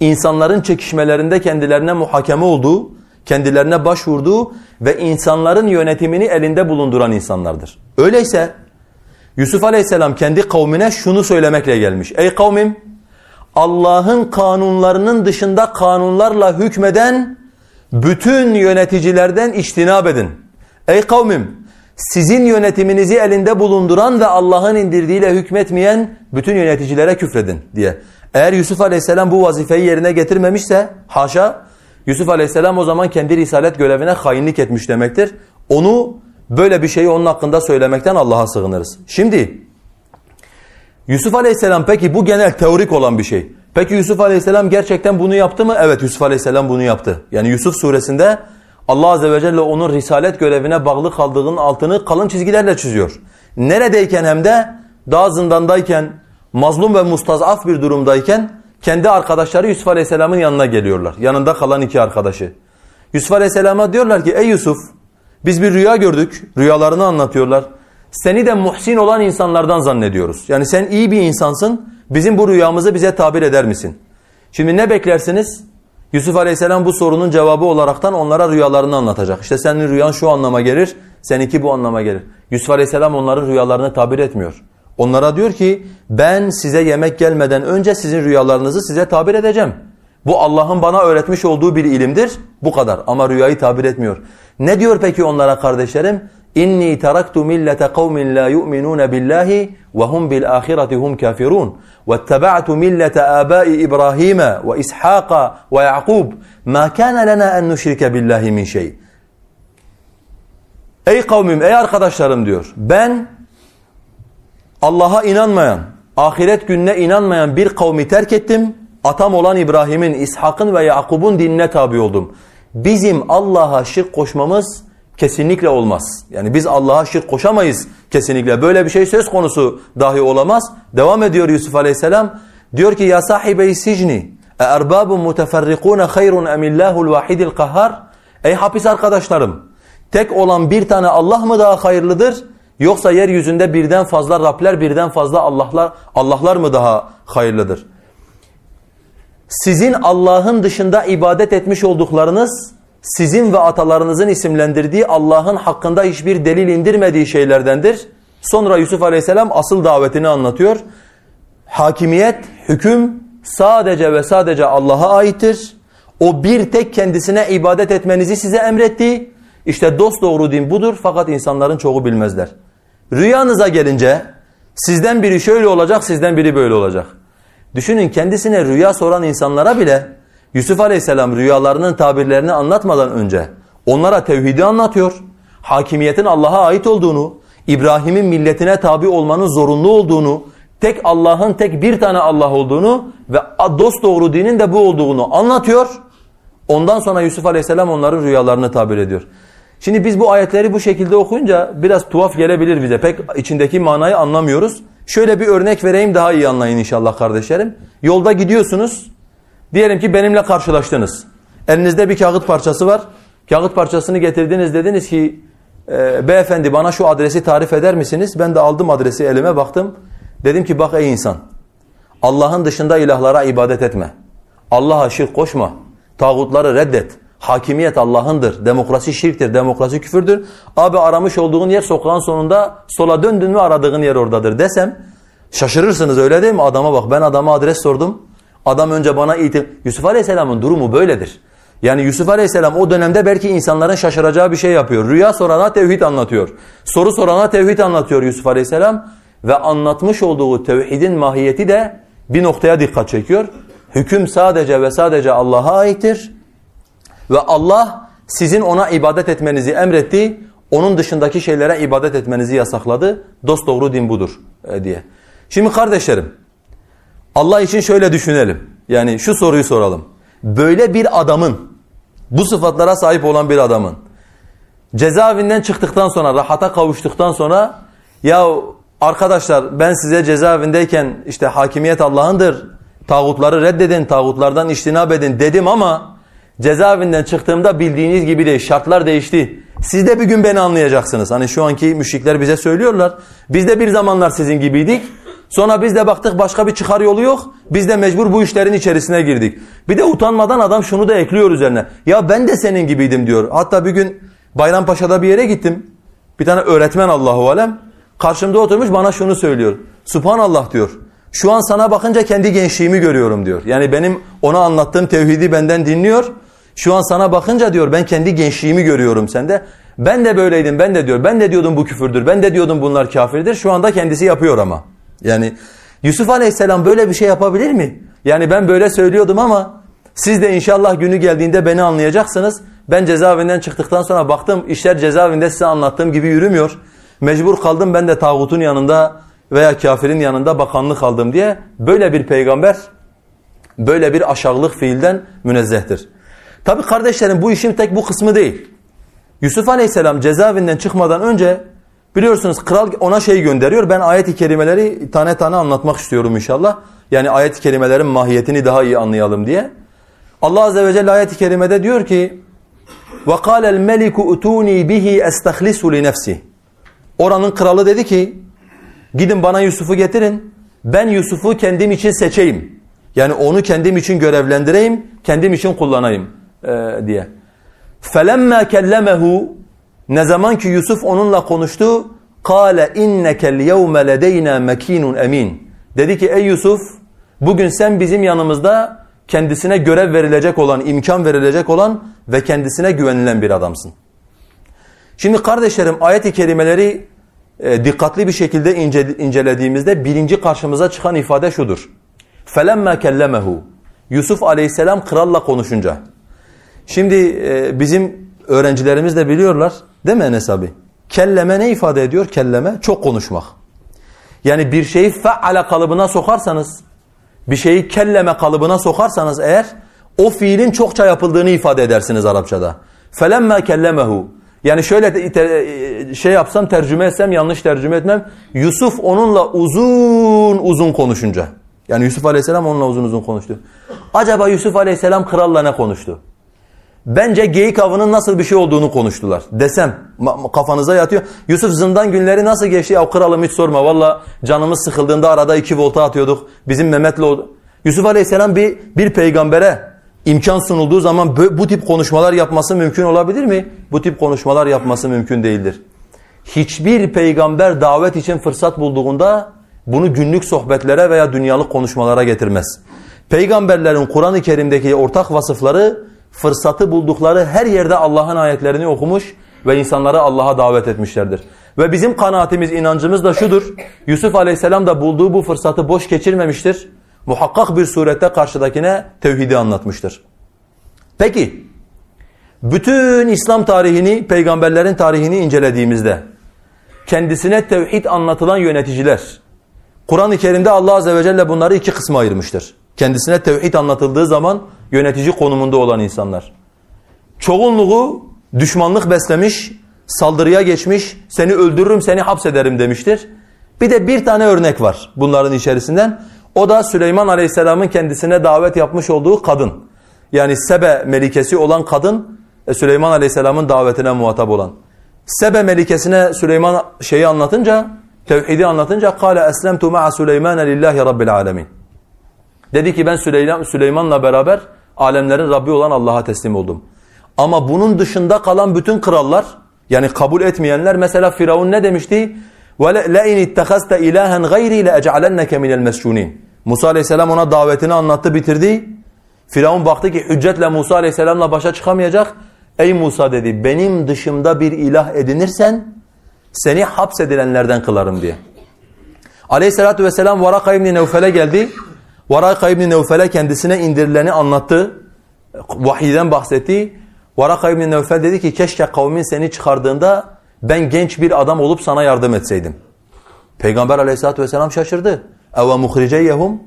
insanların çekişmelerinde kendilerine muhakeme olduğu, kendilerine başvurduğu ve insanların yönetimini elinde bulunduran insanlardır. Öyleyse Yusuf Aleyhisselam kendi kavmine şunu söylemekle gelmiş. Ey kavmim Allah'ın kanunlarının dışında kanunlarla hükmeden bütün yöneticilerden iştinab edin. Ey kavmim sizin yönetiminizi elinde bulunduran ve Allah'ın indirdiğiyle hükmetmeyen bütün yöneticilere küfredin diye. Eğer Yusuf Aleyhisselam bu vazifeyi yerine getirmemişse haşa Yusuf Aleyhisselam o zaman kendi risalet görevine hainlik etmiş demektir. Onu böyle bir şeyi onun hakkında söylemekten Allah'a sığınırız. Şimdi Yusuf Aleyhisselam peki bu genel teorik olan bir şey. Peki Yusuf Aleyhisselam gerçekten bunu yaptı mı? Evet Yusuf Aleyhisselam bunu yaptı. Yani Yusuf suresinde Allah Azze ve Celle onun risalet görevine bağlı kaldığının altını kalın çizgilerle çiziyor. Neredeyken hem de daha zindandayken, mazlum ve mustazaf bir durumdayken kendi arkadaşları Yusuf Aleyhisselam'ın yanına geliyorlar. Yanında kalan iki arkadaşı. Yusuf Aleyhisselam'a diyorlar ki ey Yusuf biz bir rüya gördük. Rüyalarını anlatıyorlar. Seni de muhsin olan insanlardan zannediyoruz. Yani sen iyi bir insansın. Bizim bu rüyamızı bize tabir eder misin? Şimdi ne beklersiniz? Yusuf Aleyhisselam bu sorunun cevabı olaraktan onlara rüyalarını anlatacak. İşte senin rüyan şu anlama gelir, seninki bu anlama gelir. Yusuf Aleyhisselam onların rüyalarını tabir etmiyor. Onlara diyor ki ben size yemek gelmeden önce sizin rüyalarınızı size tabir edeceğim. Bu Allah'ın bana öğretmiş olduğu bir ilimdir. Bu kadar ama rüyayı tabir etmiyor. Ne diyor peki onlara kardeşlerim? İnni taraktu millete kavmin la yu'minun billahi ve hum bil ahireti hum kafirun. Vettaba'tu millete abai İbrahim ve İshaq ve Yaqub. Ma kana lana en nuşrike billahi min şey. Ey kavmim, ey arkadaşlarım diyor. Ben Allah'a inanmayan, ahiret gününe inanmayan bir kavmi terk ettim. Atam olan İbrahim'in, İshak'ın ve Yakub'un dinine tabi oldum. Bizim Allah'a şirk koşmamız kesinlikle olmaz. Yani biz Allah'a şirk koşamayız kesinlikle. Böyle bir şey söz konusu dahi olamaz. Devam ediyor Yusuf Aleyhisselam. Diyor ki ya sahibeyi sicni e erbabun muteferrikune hayrun emillahul vahidil kahhar. Ey hapis arkadaşlarım tek olan bir tane Allah mı daha hayırlıdır yoksa yeryüzünde birden fazla Rabler birden fazla Allahlar Allahlar mı daha hayırlıdır? Sizin Allah'ın dışında ibadet etmiş olduklarınız sizin ve atalarınızın isimlendirdiği Allah'ın hakkında hiçbir delil indirmediği şeylerdendir. Sonra Yusuf Aleyhisselam asıl davetini anlatıyor. Hakimiyet, hüküm sadece ve sadece Allah'a aittir. O bir tek kendisine ibadet etmenizi size emretti. İşte dost doğru din budur fakat insanların çoğu bilmezler. Rüyanıza gelince sizden biri şöyle olacak, sizden biri böyle olacak. Düşünün kendisine rüya soran insanlara bile Yusuf Aleyhisselam rüyalarının tabirlerini anlatmadan önce onlara tevhidi anlatıyor. Hakimiyetin Allah'a ait olduğunu, İbrahim'in milletine tabi olmanın zorunlu olduğunu, tek Allah'ın tek bir tane Allah olduğunu ve dost doğru dinin de bu olduğunu anlatıyor. Ondan sonra Yusuf Aleyhisselam onların rüyalarını tabir ediyor. Şimdi biz bu ayetleri bu şekilde okuyunca biraz tuhaf gelebilir bize. Pek içindeki manayı anlamıyoruz. Şöyle bir örnek vereyim daha iyi anlayın inşallah kardeşlerim. Yolda gidiyorsunuz. Diyelim ki benimle karşılaştınız. Elinizde bir kağıt parçası var. Kağıt parçasını getirdiniz dediniz ki e, beyefendi bana şu adresi tarif eder misiniz? Ben de aldım adresi elime baktım. Dedim ki bak ey insan Allah'ın dışında ilahlara ibadet etme. Allah'a şirk koşma. Tağutları reddet. Hakimiyet Allah'ındır. Demokrasi şirktir. Demokrasi küfürdür. Abi aramış olduğun yer sokağın sonunda sola döndün mü aradığın yer oradadır desem şaşırırsınız öyle değil mi? Adama bak ben adama adres sordum. Adam önce bana itim. Yusuf Aleyhisselam'ın durumu böyledir. Yani Yusuf Aleyhisselam o dönemde belki insanların şaşıracağı bir şey yapıyor. Rüya sorana tevhid anlatıyor. Soru sorana tevhid anlatıyor Yusuf Aleyhisselam. Ve anlatmış olduğu tevhidin mahiyeti de bir noktaya dikkat çekiyor. Hüküm sadece ve sadece Allah'a aittir. Ve Allah sizin ona ibadet etmenizi emretti. Onun dışındaki şeylere ibadet etmenizi yasakladı. Dost doğru din budur e, diye. Şimdi kardeşlerim Allah için şöyle düşünelim. Yani şu soruyu soralım. Böyle bir adamın bu sıfatlara sahip olan bir adamın cezaevinden çıktıktan sonra rahata kavuştuktan sonra ya arkadaşlar ben size cezaevindeyken işte hakimiyet Allah'ındır. Tağutları reddedin, tağutlardan iştinab edin dedim ama cezaevinden çıktığımda bildiğiniz gibi değil. Şartlar değişti. Siz de bir gün beni anlayacaksınız. Hani şu anki müşrikler bize söylüyorlar. Biz de bir zamanlar sizin gibiydik. Sonra biz de baktık başka bir çıkar yolu yok. Biz de mecbur bu işlerin içerisine girdik. Bir de utanmadan adam şunu da ekliyor üzerine. Ya ben de senin gibiydim diyor. Hatta bir gün Bayrampaşa'da bir yere gittim. Bir tane öğretmen Allahu Alem. Karşımda oturmuş bana şunu söylüyor. Subhanallah diyor. Şu an sana bakınca kendi gençliğimi görüyorum diyor. Yani benim ona anlattığım tevhidi benden dinliyor. Şu an sana bakınca diyor ben kendi gençliğimi görüyorum sende. Ben de böyleydim ben de diyor. Ben de diyordum bu küfürdür. Ben de diyordum bunlar kafirdir. Şu anda kendisi yapıyor ama. Yani Yusuf Aleyhisselam böyle bir şey yapabilir mi? Yani ben böyle söylüyordum ama siz de inşallah günü geldiğinde beni anlayacaksınız. Ben cezaevinden çıktıktan sonra baktım işler cezaevinde size anlattığım gibi yürümüyor. Mecbur kaldım ben de tağutun yanında veya kafirin yanında bakanlık aldım diye böyle bir peygamber böyle bir aşağılık fiilden münezzehtir. Tabi kardeşlerim bu işin tek bu kısmı değil. Yusuf Aleyhisselam cezaevinden çıkmadan önce biliyorsunuz kral ona şey gönderiyor. Ben ayet-i kerimeleri tane tane anlatmak istiyorum inşallah. Yani ayet-i kerimelerin mahiyetini daha iyi anlayalım diye. Allah Azze ve Celle ayet-i kerimede diyor ki وَقَالَ الْمَلِكُ اُتُونِي بِهِ اَسْتَخْلِسُ لِنَفْسِ Oranın kralı dedi ki gidin bana Yusuf'u getirin. Ben Yusuf'u kendim için seçeyim. Yani onu kendim için görevlendireyim, kendim için kullanayım e, diye. فَلَمَّا كَلَّمَهُ Ne zaman ki Yusuf onunla konuştu, قَالَ اِنَّكَ الْيَوْمَ لَدَيْنَا مَك۪ينٌ emin. Dedi ki ey Yusuf, bugün sen bizim yanımızda kendisine görev verilecek olan, imkan verilecek olan ve kendisine güvenilen bir adamsın. Şimdi kardeşlerim ayet-i kerimeleri e, dikkatli bir şekilde ince, incelediğimizde birinci karşımıza çıkan ifade şudur. فَلَمَّا كَلَّمَهُ Yusuf aleyhisselam kralla konuşunca. Şimdi e, bizim öğrencilerimiz de biliyorlar değil mi Enes abi? Kelleme ne ifade ediyor? Kelleme çok konuşmak. Yani bir şeyi fe'ale kalıbına sokarsanız, bir şeyi kelleme kalıbına sokarsanız eğer o fiilin çokça yapıldığını ifade edersiniz Arapçada. فَلَمَّا كَلَّمَهُ Yani şöyle e, şey yapsam tercüme etsem yanlış tercüme etmem. Yusuf onunla uzun uzun konuşunca. Yani Yusuf Aleyhisselam onunla uzun uzun konuştu. Acaba Yusuf Aleyhisselam kralla ne konuştu? Bence geyik avının nasıl bir şey olduğunu konuştular. Desem kafanıza yatıyor. Yusuf zindan günleri nasıl geçti? Ya kralım hiç sorma. Valla canımız sıkıldığında arada iki volta atıyorduk. Bizim Mehmet'le oldu. Yusuf Aleyhisselam bir, bir peygambere imkan sunulduğu zaman bu tip konuşmalar yapması mümkün olabilir mi? Bu tip konuşmalar yapması mümkün değildir. Hiçbir peygamber davet için fırsat bulduğunda bunu günlük sohbetlere veya dünyalık konuşmalara getirmez. Peygamberlerin Kur'an-ı Kerim'deki ortak vasıfları fırsatı buldukları her yerde Allah'ın ayetlerini okumuş ve insanları Allah'a davet etmişlerdir. Ve bizim kanaatimiz, inancımız da şudur. Yusuf Aleyhisselam da bulduğu bu fırsatı boş geçirmemiştir. Muhakkak bir surette karşıdakine tevhidi anlatmıştır. Peki, bütün İslam tarihini, peygamberlerin tarihini incelediğimizde kendisine tevhid anlatılan yöneticiler, Kur'an-ı Kerim'de Allah Azze ve Celle bunları iki kısma ayırmıştır. Kendisine tevhid anlatıldığı zaman yönetici konumunda olan insanlar. Çoğunluğu düşmanlık beslemiş, saldırıya geçmiş, seni öldürürüm, seni hapsederim demiştir. Bir de bir tane örnek var bunların içerisinden. O da Süleyman Aleyhisselam'ın kendisine davet yapmış olduğu kadın. Yani Sebe melikesi olan kadın e, Süleyman Aleyhisselam'ın davetine muhatap olan. Sebe melikesine Süleyman şeyi anlatınca, tevhidi anlatınca kâle eslemtu ma'a Süleymane lillahi rabbil alemin. Dedi ki ben Süleyman, Süleyman'la beraber alemlerin Rabbi olan Allah'a teslim oldum. Ama bunun dışında kalan bütün krallar yani kabul etmeyenler mesela Firavun ne demişti? وَلَئِنِ اتَّخَزْتَ اِلَٰهًا غَيْرِي لَاَجْعَلَنَّكَ مِنَ الْمَسْجُونِينَ Musa aleyhisselam ona davetini anlattı bitirdi. Firavun baktı ki hüccetle Musa aleyhisselamla başa çıkamayacak. Ey Musa dedi benim dışımda bir ilah edinirsen seni hapsedilenlerden kılarım diye. Aleyhissalatü vesselam Varaka İbni Nevfel'e geldi. Varaka İbni Nevfel'e kendisine indirileni anlattı. Vahiyden bahsetti. Varaka İbni Nevfel dedi ki keşke kavmin seni çıkardığında ben genç bir adam olup sana yardım etseydim. Peygamber aleyhissalatü vesselam şaşırdı. اَوَ مُخْرِجَيَّهُمْ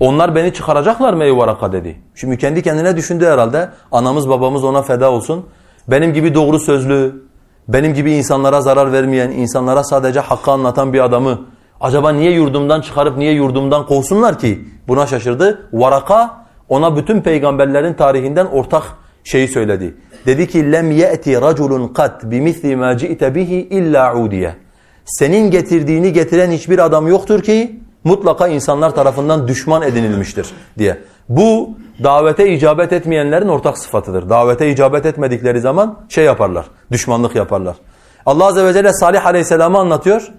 Onlar beni çıkaracaklar mı ey Varaka dedi. Şimdi kendi kendine düşündü herhalde. Anamız babamız ona feda olsun. Benim gibi doğru sözlü, benim gibi insanlara zarar vermeyen, insanlara sadece hakkı anlatan bir adamı acaba niye yurdumdan çıkarıp niye yurdumdan kovsunlar ki? Buna şaşırdı. Varaka ona bütün peygamberlerin tarihinden ortak şeyi söyledi. Dedi ki lem ye'ti raculun kat bimisli ma ci'te bihi illa udiye. Senin getirdiğini getiren hiçbir adam yoktur ki mutlaka insanlar tarafından düşman edinilmiştir diye. Bu davete icabet etmeyenlerin ortak sıfatıdır. Davete icabet etmedikleri zaman şey yaparlar, düşmanlık yaparlar. Allah azze ve celle Salih aleyhisselamı anlatıyor.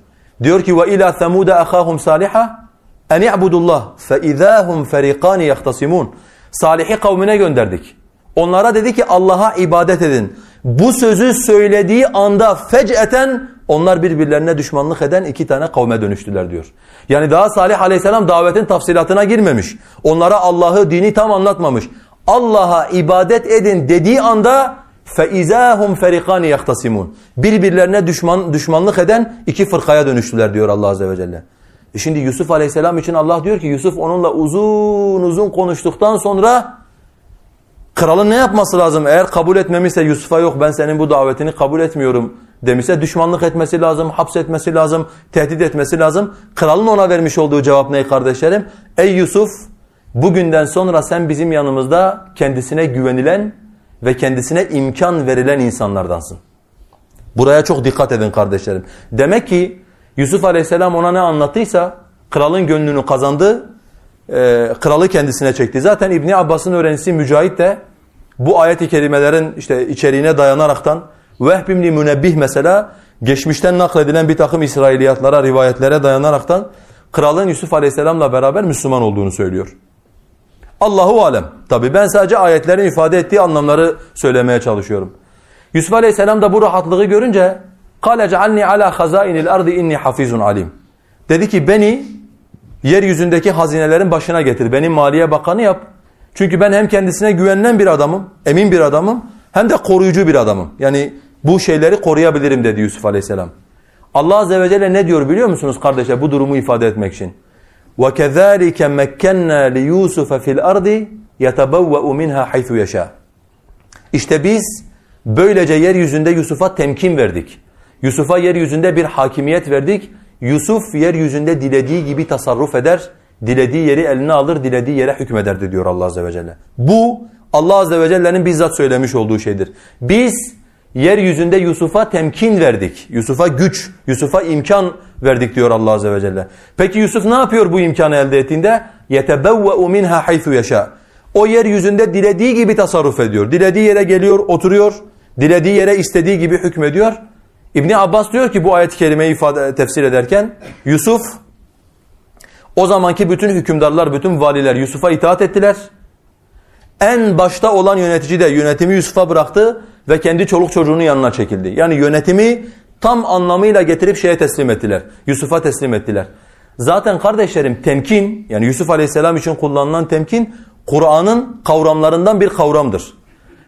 Diyor ki ve ila semuda ahahum saliha en i'budullah fe izahum feriqan yahtasimun. Salih'i kavmine gönderdik. Onlara dedi ki Allah'a ibadet edin. Bu sözü söylediği anda fec'eten onlar birbirlerine düşmanlık eden iki tane kavme dönüştüler diyor. Yani daha Salih aleyhisselam davetin tafsilatına girmemiş. Onlara Allah'ı, dini tam anlatmamış. Allah'a ibadet edin dediği anda فَاِذَاهُمْ فَرِقَانِ يَخْتَصِمُونَ Birbirlerine düşman, düşmanlık eden iki fırkaya dönüştüler diyor Allah Azze ve Celle. E şimdi Yusuf Aleyhisselam için Allah diyor ki Yusuf onunla uzun uzun konuştuktan sonra kralın ne yapması lazım? Eğer kabul etmemişse Yusuf'a yok ben senin bu davetini kabul etmiyorum demişse düşmanlık etmesi lazım, hapsetmesi lazım, tehdit etmesi lazım. Kralın ona vermiş olduğu cevap ne kardeşlerim? Ey Yusuf bugünden sonra sen bizim yanımızda kendisine güvenilen ve kendisine imkan verilen insanlardansın. Buraya çok dikkat edin kardeşlerim. Demek ki Yusuf Aleyhisselam ona ne anlattıysa kralın gönlünü kazandı, e, kralı kendisine çekti. Zaten İbni Abbas'ın öğrencisi Mücahit de bu ayet-i kerimelerin işte içeriğine dayanaraktan Vehb ibn Münebbih mesela geçmişten nakledilen bir takım İsrailiyatlara, rivayetlere dayanaraktan kralın Yusuf Aleyhisselam'la beraber Müslüman olduğunu söylüyor. Allahu alem. Tabi ben sadece ayetlerin ifade ettiği anlamları söylemeye çalışıyorum. Yusuf Aleyhisselam da bu rahatlığı görünce قَالَ جَعَلْنِي عَلَى خَزَائِنِ الْأَرْضِ اِنِّي حَفِيزٌ alim. Dedi ki beni yeryüzündeki hazinelerin başına getir. Benim maliye bakanı yap. Çünkü ben hem kendisine güvenilen bir adamım, emin bir adamım hem de koruyucu bir adamım. Yani bu şeyleri koruyabilirim dedi Yusuf Aleyhisselam. Allah Azze ve Celle ne diyor biliyor musunuz kardeşler bu durumu ifade etmek için? وَكَذَٰلِكَ مَكَّنَّا لِيُوسُفَ فِي الْأَرْضِ يَتَبَوَّأُ مِنْهَا حَيْثُ يَشَاءُ İşte biz böylece yeryüzünde Yusuf'a temkin verdik. Yusuf'a yeryüzünde bir hakimiyet verdik. Yusuf yeryüzünde dilediği gibi tasarruf eder, dilediği yeri eline alır, dilediği yere hükmederdi diyor Allah Azze ve Celle. Bu Allah Azze ve Celle'nin bizzat söylemiş olduğu şeydir. Biz yeryüzünde Yusuf'a temkin verdik. Yusuf'a güç, Yusuf'a imkan verdik diyor Allah Azze ve Celle. Peki Yusuf ne yapıyor bu imkanı elde ettiğinde? يَتَبَوَّأُ مِنْهَا حَيْثُ يَشَاءُ O yeryüzünde dilediği gibi tasarruf ediyor. Dilediği yere geliyor, oturuyor. Dilediği yere istediği gibi hükmediyor. İbni Abbas diyor ki bu ayet-i kerimeyi ifade, tefsir ederken Yusuf o zamanki bütün hükümdarlar, bütün valiler Yusuf'a itaat ettiler. En başta olan yönetici de yönetimi Yusuf'a bıraktı ve kendi çoluk çocuğunun yanına çekildi. Yani yönetimi tam anlamıyla getirip şeye teslim ettiler. Yusuf'a teslim ettiler. Zaten kardeşlerim temkin yani Yusuf Aleyhisselam için kullanılan temkin Kur'an'ın kavramlarından bir kavramdır.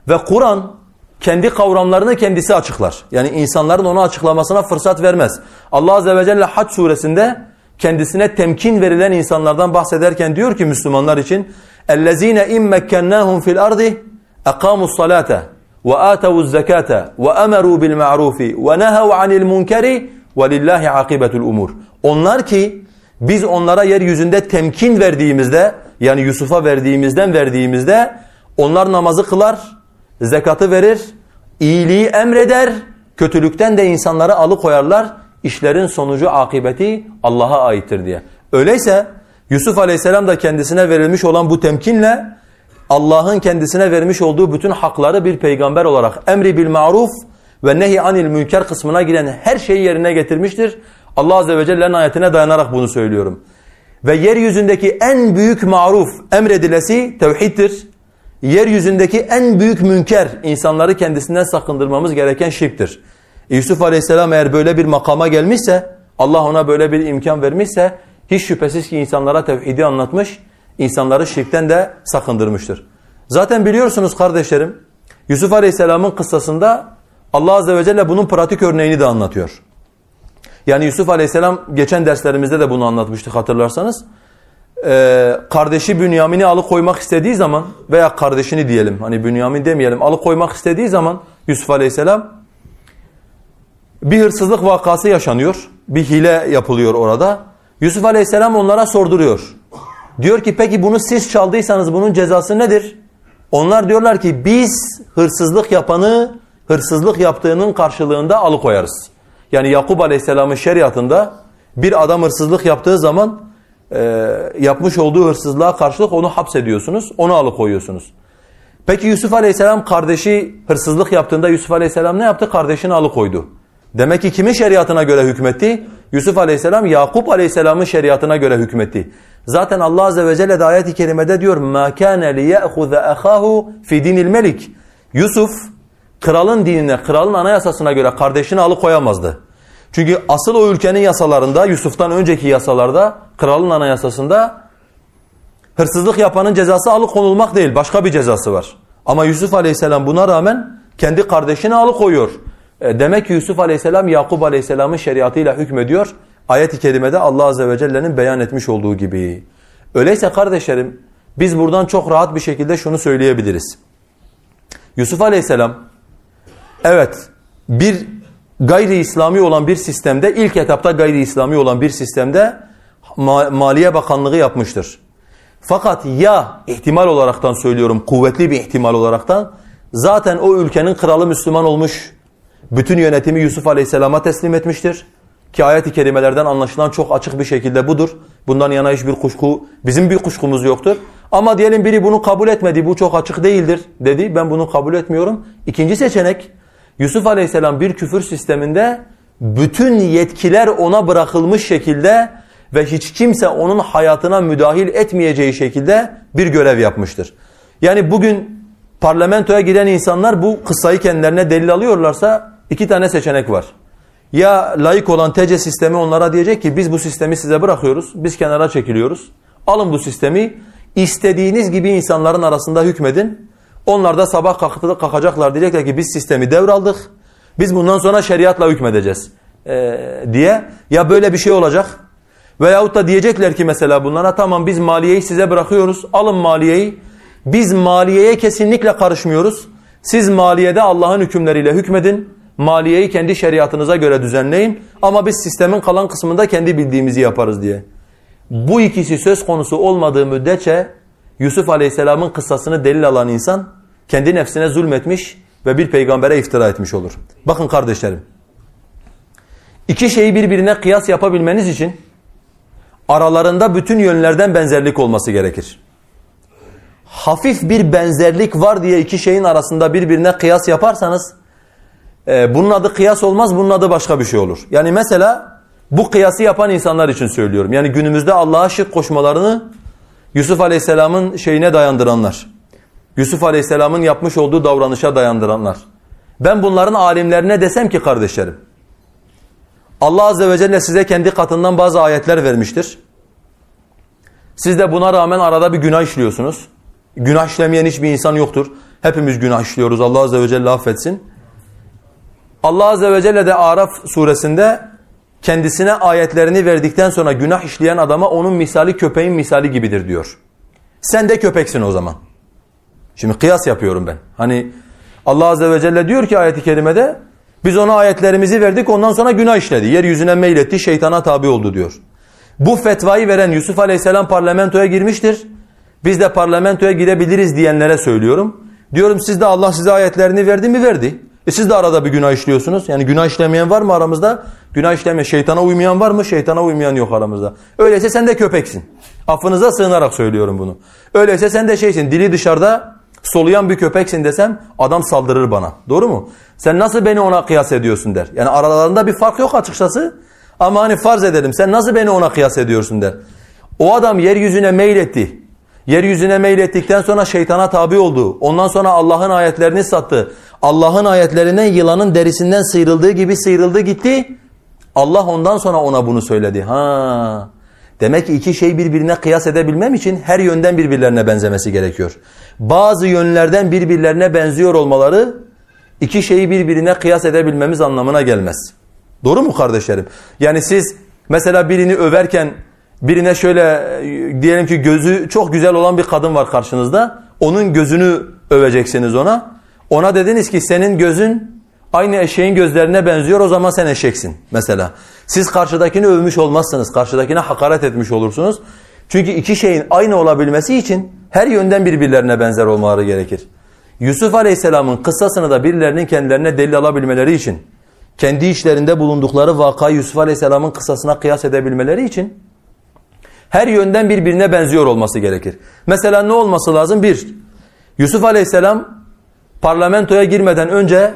Ve Kur'an kendi kavramlarını kendisi açıklar. Yani insanların onu açıklamasına fırsat vermez. Allah Azze ve Celle Hac suresinde kendisine temkin verilen insanlardan bahsederken diyor ki Müslümanlar için اَلَّذ۪ينَ اِمْ مَكَّنَّاهُمْ فِي الْأَرْضِ اَقَامُوا الصَّلَاةَ وَآتَوُوا الزَّكَاةَ وَأَمَرُوا بِالْمَعْرُوفِ وَنَهَوْا عَنِ الْمُنْكَرِ وَلِلَّهِ عَقِبَةُ الْأُمُورِ Onlar ki biz onlara yeryüzünde temkin verdiğimizde yani Yusuf'a verdiğimizden verdiğimizde onlar namazı kılar, zekatı verir, iyiliği emreder, kötülükten de insanları alıkoyarlar. İşlerin sonucu akıbeti Allah'a aittir diye. Öyleyse Yusuf Aleyhisselam da kendisine verilmiş olan bu temkinle Allah'ın kendisine vermiş olduğu bütün hakları bir peygamber olarak emri bil maruf ve nehi anil münker kısmına giren her şeyi yerine getirmiştir. Allah Azze ve Celle'nin ayetine dayanarak bunu söylüyorum. Ve yeryüzündeki en büyük maruf emredilesi tevhiddir. Yeryüzündeki en büyük münker insanları kendisinden sakındırmamız gereken şirktir. Yusuf Aleyhisselam eğer böyle bir makama gelmişse, Allah ona böyle bir imkan vermişse, hiç şüphesiz ki insanlara tevhidi anlatmış, insanları şirkten de sakındırmıştır. Zaten biliyorsunuz kardeşlerim, Yusuf Aleyhisselam'ın kıssasında Allah Azze ve Celle bunun pratik örneğini de anlatıyor. Yani Yusuf Aleyhisselam geçen derslerimizde de bunu anlatmıştık hatırlarsanız. Ee, kardeşi Bünyamin'i alıkoymak istediği zaman veya kardeşini diyelim hani Bünyamin demeyelim alıkoymak istediği zaman Yusuf Aleyhisselam bir hırsızlık vakası yaşanıyor. Bir hile yapılıyor orada. Yusuf Aleyhisselam onlara sorduruyor. Diyor ki peki bunu siz çaldıysanız bunun cezası nedir? Onlar diyorlar ki biz hırsızlık yapanı hırsızlık yaptığının karşılığında alıkoyarız. Yani Yakup Aleyhisselam'ın şeriatında bir adam hırsızlık yaptığı zaman e, yapmış olduğu hırsızlığa karşılık onu hapsediyorsunuz, onu alıkoyuyorsunuz. Peki Yusuf Aleyhisselam kardeşi hırsızlık yaptığında Yusuf Aleyhisselam ne yaptı? Kardeşini alıkoydu. Demek ki kimin şeriatına göre hükmetti? Yusuf Aleyhisselam Yakup Aleyhisselam'ın şeriatına göre hükmetti. Zaten Allah Azze ve Celle de ayet-i kerimede diyor مَا كَانَ لِيَأْخُذَ أَخَاهُ فِي دِينِ الْمَلِكِ Yusuf kralın dinine, kralın anayasasına göre kardeşini alıkoyamazdı. Çünkü asıl o ülkenin yasalarında, Yusuf'tan önceki yasalarda, kralın anayasasında hırsızlık yapanın cezası alıkonulmak değil, başka bir cezası var. Ama Yusuf Aleyhisselam buna rağmen kendi kardeşini alıkoyuyor. E demek ki Yusuf Aleyhisselam Yakup Aleyhisselam'ın şeriatıyla hükmediyor. Ayet-i kerimede Allah Azze ve Celle'nin beyan etmiş olduğu gibi. Öyleyse kardeşlerim biz buradan çok rahat bir şekilde şunu söyleyebiliriz. Yusuf Aleyhisselam evet bir gayri İslami olan bir sistemde ilk etapta gayri İslami olan bir sistemde Maliye Bakanlığı yapmıştır. Fakat ya ihtimal olaraktan söylüyorum kuvvetli bir ihtimal olaraktan zaten o ülkenin kralı Müslüman olmuş bütün yönetimi Yusuf Aleyhisselam'a teslim etmiştir. Ki ayet-i kerimelerden anlaşılan çok açık bir şekilde budur. Bundan yana hiçbir kuşku, bizim bir kuşkumuz yoktur. Ama diyelim biri bunu kabul etmedi, bu çok açık değildir dedi. Ben bunu kabul etmiyorum. İkinci seçenek, Yusuf Aleyhisselam bir küfür sisteminde bütün yetkiler ona bırakılmış şekilde ve hiç kimse onun hayatına müdahil etmeyeceği şekilde bir görev yapmıştır. Yani bugün parlamentoya giden insanlar bu kıssayı kendilerine delil alıyorlarsa iki tane seçenek var. Ya layık olan TC sistemi onlara diyecek ki biz bu sistemi size bırakıyoruz, biz kenara çekiliyoruz. Alın bu sistemi, istediğiniz gibi insanların arasında hükmedin. Onlar da sabah kalktı, kalkacaklar diyecekler ki biz sistemi devraldık, biz bundan sonra şeriatla hükmedeceğiz ee, diye. Ya böyle bir şey olacak veyahut da diyecekler ki mesela bunlara tamam biz maliyeyi size bırakıyoruz, alın maliyeyi. Biz maliyeye kesinlikle karışmıyoruz. Siz maliyede Allah'ın hükümleriyle hükmedin. Maliyeyi kendi şeriatınıza göre düzenleyin ama biz sistemin kalan kısmında kendi bildiğimizi yaparız diye. Bu ikisi söz konusu olmadığı müddetçe Yusuf Aleyhisselam'ın kıssasını delil alan insan kendi nefsine zulmetmiş ve bir peygambere iftira etmiş olur. Bakın kardeşlerim. İki şeyi birbirine kıyas yapabilmeniz için aralarında bütün yönlerden benzerlik olması gerekir. Hafif bir benzerlik var diye iki şeyin arasında birbirine kıyas yaparsanız ee, bunun adı kıyas olmaz, bunun adı başka bir şey olur. Yani mesela bu kıyası yapan insanlar için söylüyorum. Yani günümüzde Allah'a şirk koşmalarını Yusuf Aleyhisselam'ın şeyine dayandıranlar. Yusuf Aleyhisselam'ın yapmış olduğu davranışa dayandıranlar. Ben bunların alimlerine desem ki kardeşlerim, Allah Azze ve Celle size kendi katından bazı ayetler vermiştir. Siz de buna rağmen arada bir günah işliyorsunuz. Günah işlemeyen hiçbir insan yoktur. Hepimiz günah işliyoruz. Allah Azze ve Celle affetsin. Allah Azze ve Celle de Araf suresinde kendisine ayetlerini verdikten sonra günah işleyen adama onun misali köpeğin misali gibidir diyor. Sen de köpeksin o zaman. Şimdi kıyas yapıyorum ben. Hani Allah Azze ve Celle diyor ki ayeti kerimede biz ona ayetlerimizi verdik ondan sonra günah işledi. Yeryüzüne meyletti şeytana tabi oldu diyor. Bu fetvayı veren Yusuf Aleyhisselam parlamentoya girmiştir. Biz de parlamentoya girebiliriz diyenlere söylüyorum. Diyorum siz de Allah size ayetlerini verdi mi? Verdi. E siz de arada bir günah işliyorsunuz. Yani günah işlemeyen var mı aramızda? Günah işlemeyen, şeytana uymayan var mı? Şeytana uymayan yok aramızda. Öyleyse sen de köpeksin. Affınıza sığınarak söylüyorum bunu. Öyleyse sen de şeysin, dili dışarıda soluyan bir köpeksin desem adam saldırır bana. Doğru mu? Sen nasıl beni ona kıyas ediyorsun der. Yani aralarında bir fark yok açıkçası. Ama hani farz edelim sen nasıl beni ona kıyas ediyorsun der. O adam yeryüzüne meyletti. Yeryüzüne meylettikten sonra şeytana tabi oldu. Ondan sonra Allah'ın ayetlerini sattı. Allah'ın ayetlerinden yılanın derisinden sıyrıldığı gibi sıyrıldı gitti. Allah ondan sonra ona bunu söyledi. Ha. Demek ki iki şey birbirine kıyas edebilmem için her yönden birbirlerine benzemesi gerekiyor. Bazı yönlerden birbirlerine benziyor olmaları iki şeyi birbirine kıyas edebilmemiz anlamına gelmez. Doğru mu kardeşlerim? Yani siz mesela birini överken birine şöyle diyelim ki gözü çok güzel olan bir kadın var karşınızda. Onun gözünü öveceksiniz ona. Ona dediniz ki senin gözün aynı eşeğin gözlerine benziyor o zaman sen eşeksin mesela. Siz karşıdakini övmüş olmazsınız. Karşıdakine hakaret etmiş olursunuz. Çünkü iki şeyin aynı olabilmesi için her yönden birbirlerine benzer olmaları gerekir. Yusuf Aleyhisselam'ın kıssasını da birilerinin kendilerine delil alabilmeleri için, kendi işlerinde bulundukları vakayı Yusuf Aleyhisselam'ın kıssasına kıyas edebilmeleri için her yönden birbirine benziyor olması gerekir. Mesela ne olması lazım? Bir, Yusuf Aleyhisselam parlamentoya girmeden önce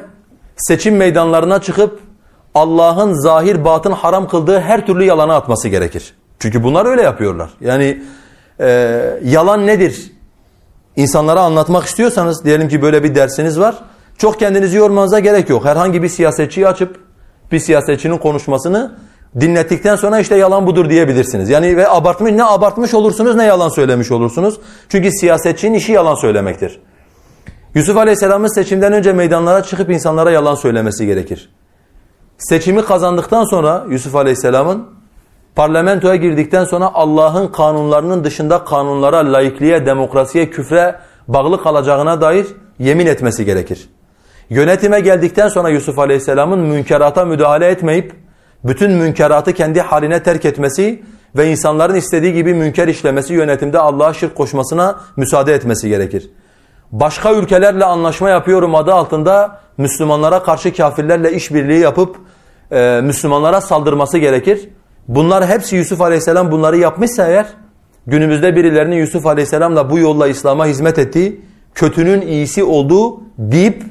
seçim meydanlarına çıkıp Allah'ın zahir batın haram kıldığı her türlü yalana atması gerekir. Çünkü bunlar öyle yapıyorlar. Yani e, yalan nedir? İnsanlara anlatmak istiyorsanız diyelim ki böyle bir dersiniz var. Çok kendinizi yormanıza gerek yok. Herhangi bir siyasetçiyi açıp bir siyasetçinin konuşmasını dinlettikten sonra işte yalan budur diyebilirsiniz. Yani ve abartmış ne abartmış olursunuz ne yalan söylemiş olursunuz. Çünkü siyasetçinin işi yalan söylemektir. Yusuf Aleyhisselam'ın seçimden önce meydanlara çıkıp insanlara yalan söylemesi gerekir. Seçimi kazandıktan sonra Yusuf Aleyhisselam'ın parlamentoya girdikten sonra Allah'ın kanunlarının dışında kanunlara, laikliğe, demokrasiye, küfre bağlı kalacağına dair yemin etmesi gerekir. Yönetime geldikten sonra Yusuf Aleyhisselam'ın münkerata müdahale etmeyip bütün münkeratı kendi haline terk etmesi ve insanların istediği gibi münker işlemesi yönetimde Allah'a şirk koşmasına müsaade etmesi gerekir. Başka ülkelerle anlaşma yapıyorum adı altında Müslümanlara karşı kafirlerle işbirliği yapıp e, Müslümanlara saldırması gerekir. Bunlar hepsi Yusuf Aleyhisselam bunları yapmışsa eğer günümüzde birilerinin Yusuf Aleyhisselam'la bu yolla İslam'a hizmet ettiği kötünün iyisi olduğu deyip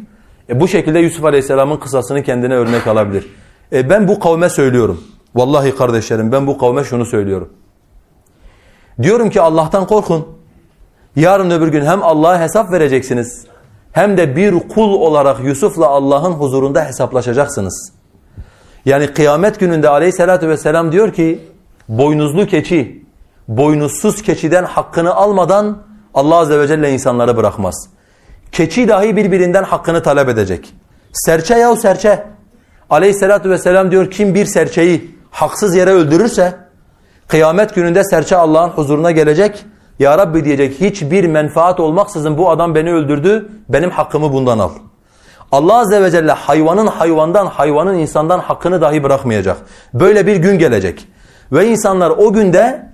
e, bu şekilde Yusuf Aleyhisselam'ın kısasını kendine örnek alabilir. E, ben bu kavme söylüyorum. Vallahi kardeşlerim ben bu kavme şunu söylüyorum. Diyorum ki Allah'tan korkun. Yarın öbür gün hem Allah'a hesap vereceksiniz hem de bir kul olarak Yusuf'la Allah'ın huzurunda hesaplaşacaksınız. Yani kıyamet gününde aleyhissalatü vesselam diyor ki boynuzlu keçi, boynuzsuz keçiden hakkını almadan Allah azze ve celle insanları bırakmaz. Keçi dahi birbirinden hakkını talep edecek. Serçe yahu serçe. Aleyhissalatü vesselam diyor kim bir serçeyi haksız yere öldürürse kıyamet gününde serçe Allah'ın huzuruna gelecek. Ya Rabbi diyecek hiçbir menfaat olmaksızın bu adam beni öldürdü benim hakkımı bundan al. Allah Azze ve Celle hayvanın hayvandan, hayvanın insandan hakkını dahi bırakmayacak. Böyle bir gün gelecek. Ve insanlar o günde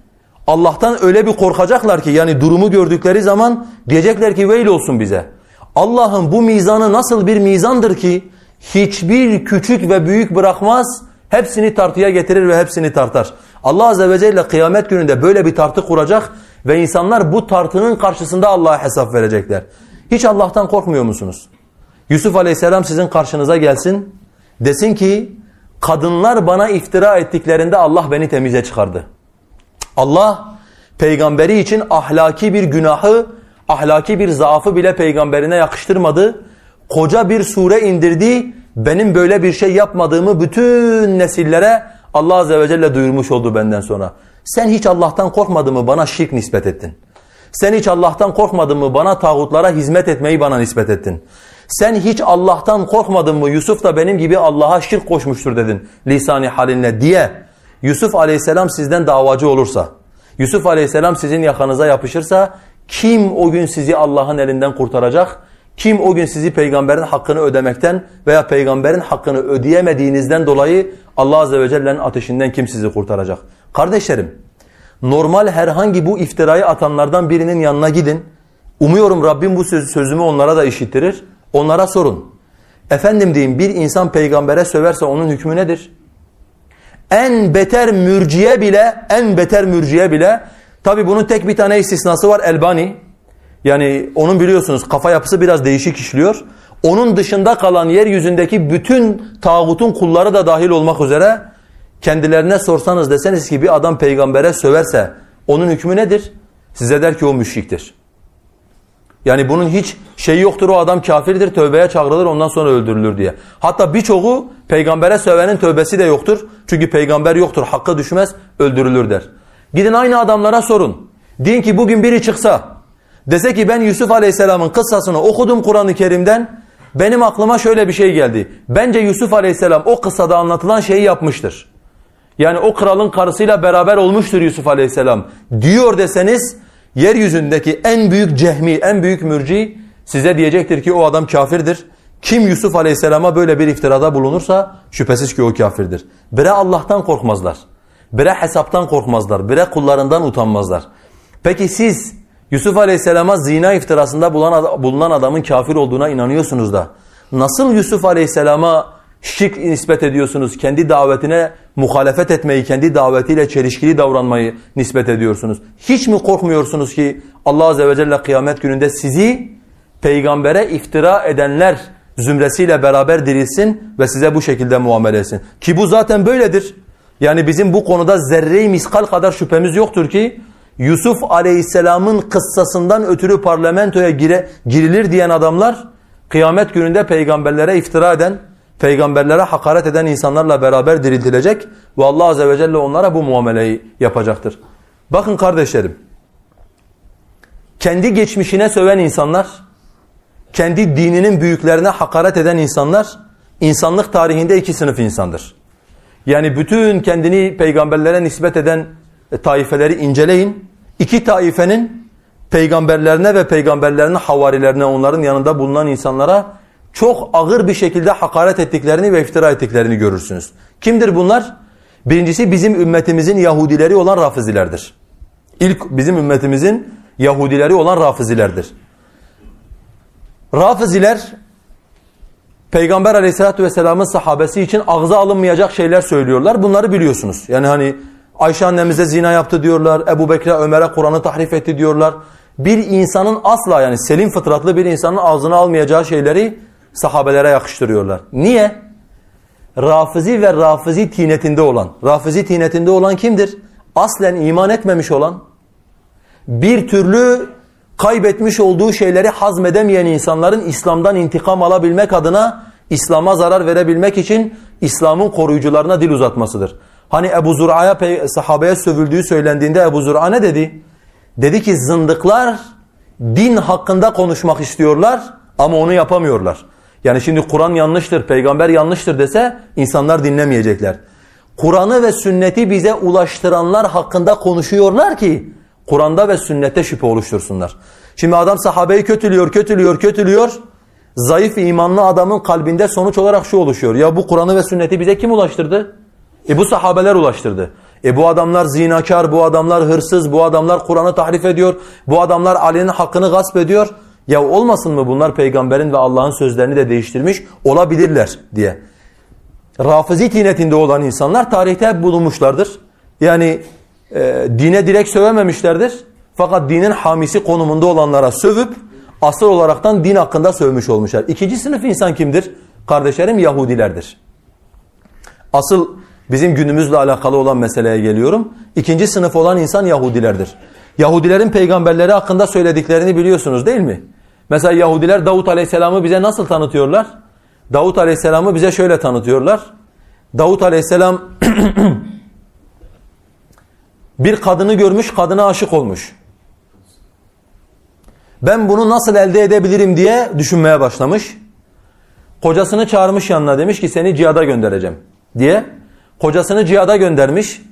Allah'tan öyle bir korkacaklar ki yani durumu gördükleri zaman diyecekler ki veil olsun bize. Allah'ın bu mizanı nasıl bir mizandır ki hiçbir küçük ve büyük bırakmaz, hepsini tartıya getirir ve hepsini tartar. Allah Azze ve Celle kıyamet gününde böyle bir tartı kuracak ve insanlar bu tartının karşısında Allah'a hesap verecekler. Hiç Allah'tan korkmuyor musunuz? Yusuf Aleyhisselam sizin karşınıza gelsin. Desin ki kadınlar bana iftira ettiklerinde Allah beni temize çıkardı. Allah peygamberi için ahlaki bir günahı, ahlaki bir zaafı bile peygamberine yakıştırmadı. Koca bir sure indirdi. Benim böyle bir şey yapmadığımı bütün nesillere Allah Azze ve Celle duyurmuş oldu benden sonra. Sen hiç Allah'tan korkmadın mı bana şirk nispet ettin. Sen hiç Allah'tan korkmadın mı bana tağutlara hizmet etmeyi bana nispet ettin. Sen hiç Allah'tan korkmadın mı? Yusuf da benim gibi Allah'a şirk koşmuştur dedin lisani halinle diye. Yusuf aleyhisselam sizden davacı olursa, Yusuf aleyhisselam sizin yakanıza yapışırsa kim o gün sizi Allah'ın elinden kurtaracak? Kim o gün sizi peygamberin hakkını ödemekten veya peygamberin hakkını ödeyemediğinizden dolayı Allah azze ve celle'nin ateşinden kim sizi kurtaracak? Kardeşlerim, normal herhangi bu iftirayı atanlardan birinin yanına gidin. Umuyorum Rabbim bu sözümü onlara da işittirir. Onlara sorun. Efendim diyeyim bir insan peygambere söverse onun hükmü nedir? En beter mürciye bile, en beter mürciye bile tabi bunun tek bir tane istisnası var Elbani. Yani onun biliyorsunuz kafa yapısı biraz değişik işliyor. Onun dışında kalan yeryüzündeki bütün tağutun kulları da dahil olmak üzere kendilerine sorsanız deseniz ki bir adam peygambere söverse Onun hükmü nedir? Size der ki o müşriktir. Yani bunun hiç şeyi yoktur o adam kafirdir tövbeye çağrılır ondan sonra öldürülür diye. Hatta birçoğu peygambere sövenin tövbesi de yoktur. Çünkü peygamber yoktur hakkı düşmez öldürülür der. Gidin aynı adamlara sorun. Deyin ki bugün biri çıksa dese ki ben Yusuf Aleyhisselam'ın kıssasını okudum Kur'an-ı Kerim'den benim aklıma şöyle bir şey geldi. Bence Yusuf Aleyhisselam o kıssada anlatılan şeyi yapmıştır. Yani o kralın karısıyla beraber olmuştur Yusuf Aleyhisselam diyor deseniz yeryüzündeki en büyük cehmi, en büyük mürci size diyecektir ki o adam kafirdir. Kim Yusuf Aleyhisselam'a böyle bir iftirada bulunursa şüphesiz ki o kafirdir. Bire Allah'tan korkmazlar. Bire hesaptan korkmazlar. Bire kullarından utanmazlar. Peki siz Yusuf Aleyhisselam'a zina iftirasında bulunan adamın kafir olduğuna inanıyorsunuz da nasıl Yusuf Aleyhisselam'a şirk nispet ediyorsunuz? Kendi davetine muhalefet etmeyi, kendi davetiyle çelişkili davranmayı nispet ediyorsunuz. Hiç mi korkmuyorsunuz ki Allah Azze ve Celle kıyamet gününde sizi peygambere iftira edenler zümresiyle beraber dirilsin ve size bu şekilde muamele etsin. Ki bu zaten böyledir. Yani bizim bu konuda zerre-i miskal kadar şüphemiz yoktur ki Yusuf aleyhisselamın kıssasından ötürü parlamentoya gire, girilir diyen adamlar kıyamet gününde peygamberlere iftira eden, peygamberlere hakaret eden insanlarla beraber diriltilecek ve Allah azze ve celle onlara bu muameleyi yapacaktır. Bakın kardeşlerim, kendi geçmişine söven insanlar, kendi dininin büyüklerine hakaret eden insanlar, insanlık tarihinde iki sınıf insandır. Yani bütün kendini peygamberlere nispet eden taifeleri inceleyin. İki taifenin peygamberlerine ve peygamberlerinin havarilerine onların yanında bulunan insanlara çok ağır bir şekilde hakaret ettiklerini ve iftira ettiklerini görürsünüz. Kimdir bunlar? Birincisi bizim ümmetimizin Yahudileri olan Rafizilerdir. İlk bizim ümmetimizin Yahudileri olan Rafizilerdir. Rafiziler Peygamber aleyhissalatü vesselamın sahabesi için ağza alınmayacak şeyler söylüyorlar. Bunları biliyorsunuz. Yani hani Ayşe annemize zina yaptı diyorlar. Ebu Bekir'e Ömer'e Kur'an'ı tahrif etti diyorlar. Bir insanın asla yani selim fıtratlı bir insanın ağzına almayacağı şeyleri sahabelere yakıştırıyorlar. Niye? Rafizi ve rafizi tinetinde olan. Rafizi tinetinde olan kimdir? Aslen iman etmemiş olan, bir türlü kaybetmiş olduğu şeyleri hazmedemeyen insanların İslam'dan intikam alabilmek adına İslam'a zarar verebilmek için İslam'ın koruyucularına dil uzatmasıdır. Hani Ebu Zur'a'ya sahabeye sövüldüğü söylendiğinde Ebu Zur'a ne dedi? Dedi ki zındıklar din hakkında konuşmak istiyorlar ama onu yapamıyorlar. Yani şimdi Kur'an yanlıştır, peygamber yanlıştır dese insanlar dinlemeyecekler. Kur'an'ı ve sünneti bize ulaştıranlar hakkında konuşuyorlar ki Kur'an'da ve sünnette şüphe oluştursunlar. Şimdi adam sahabeyi kötülüyor, kötülüyor, kötülüyor. Zayıf imanlı adamın kalbinde sonuç olarak şu oluşuyor. Ya bu Kur'an'ı ve sünneti bize kim ulaştırdı? E bu sahabeler ulaştırdı. E bu adamlar zinakar, bu adamlar hırsız, bu adamlar Kur'an'ı tahrif ediyor, bu adamlar Ali'nin hakkını gasp ediyor. Ya olmasın mı bunlar peygamberin ve Allah'ın sözlerini de değiştirmiş olabilirler diye. Rafizi tinetinde olan insanlar tarihte hep bulunmuşlardır. Yani e, dine direkt sövememişlerdir. Fakat dinin hamisi konumunda olanlara sövüp asıl olaraktan din hakkında sövmüş olmuşlar. İkinci sınıf insan kimdir? Kardeşlerim Yahudilerdir. Asıl bizim günümüzle alakalı olan meseleye geliyorum. İkinci sınıf olan insan Yahudilerdir. Yahudilerin peygamberleri hakkında söylediklerini biliyorsunuz değil mi? Mesela Yahudiler Davut Aleyhisselam'ı bize nasıl tanıtıyorlar? Davut Aleyhisselam'ı bize şöyle tanıtıyorlar. Davut Aleyhisselam bir kadını görmüş, kadına aşık olmuş. Ben bunu nasıl elde edebilirim diye düşünmeye başlamış. Kocasını çağırmış yanına demiş ki seni cihada göndereceğim diye. Kocasını cihada göndermiş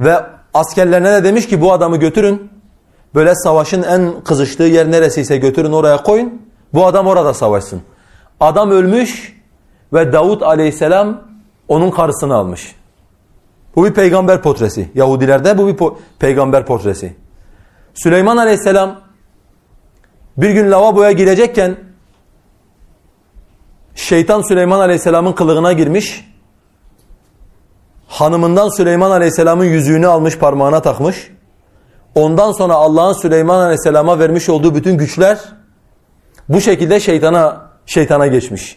ve askerlerine de demiş ki bu adamı götürün. Böyle savaşın en kızıştığı yer neresiyse götürün oraya koyun. Bu adam orada savaşsın. Adam ölmüş ve Davut aleyhisselam onun karısını almış. Bu bir peygamber portresi. Yahudilerde bu bir po peygamber portresi. Süleyman aleyhisselam bir gün lavaboya girecekken şeytan Süleyman aleyhisselamın kılığına girmiş. Hanımından Süleyman aleyhisselamın yüzüğünü almış parmağına takmış. Ondan sonra Allah'ın Süleyman aleyhisselama vermiş olduğu bütün güçler bu şekilde şeytana şeytana geçmiş.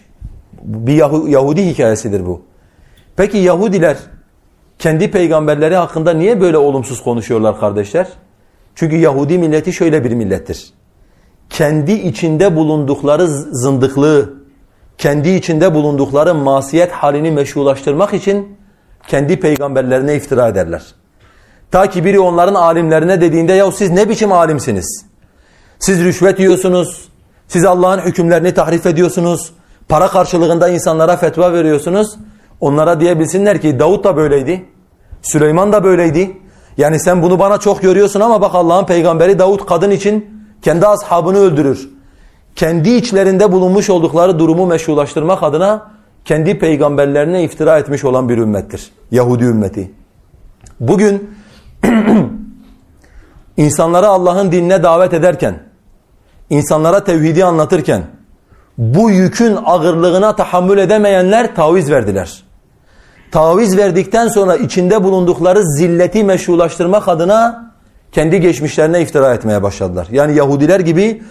Bir Yahudi hikayesidir bu. Peki Yahudiler kendi peygamberleri hakkında niye böyle olumsuz konuşuyorlar kardeşler? Çünkü Yahudi milleti şöyle bir millettir. Kendi içinde bulundukları zındıklığı, kendi içinde bulundukları masiyet halini meşrulaştırmak için kendi peygamberlerine iftira ederler. Ta ki biri onların alimlerine dediğinde ya siz ne biçim alimsiniz? Siz rüşvet yiyorsunuz, siz Allah'ın hükümlerini tahrif ediyorsunuz, para karşılığında insanlara fetva veriyorsunuz. Onlara diyebilsinler ki Davut da böyleydi, Süleyman da böyleydi. Yani sen bunu bana çok görüyorsun ama bak Allah'ın peygamberi Davut kadın için kendi ashabını öldürür. Kendi içlerinde bulunmuş oldukları durumu meşrulaştırmak adına kendi peygamberlerine iftira etmiş olan bir ümmettir. Yahudi ümmeti. Bugün insanlara Allah'ın dinine davet ederken, insanlara tevhidi anlatırken bu yükün ağırlığına tahammül edemeyenler taviz verdiler. Taviz verdikten sonra içinde bulundukları zilleti meşrulaştırmak adına kendi geçmişlerine iftira etmeye başladılar. Yani Yahudiler gibi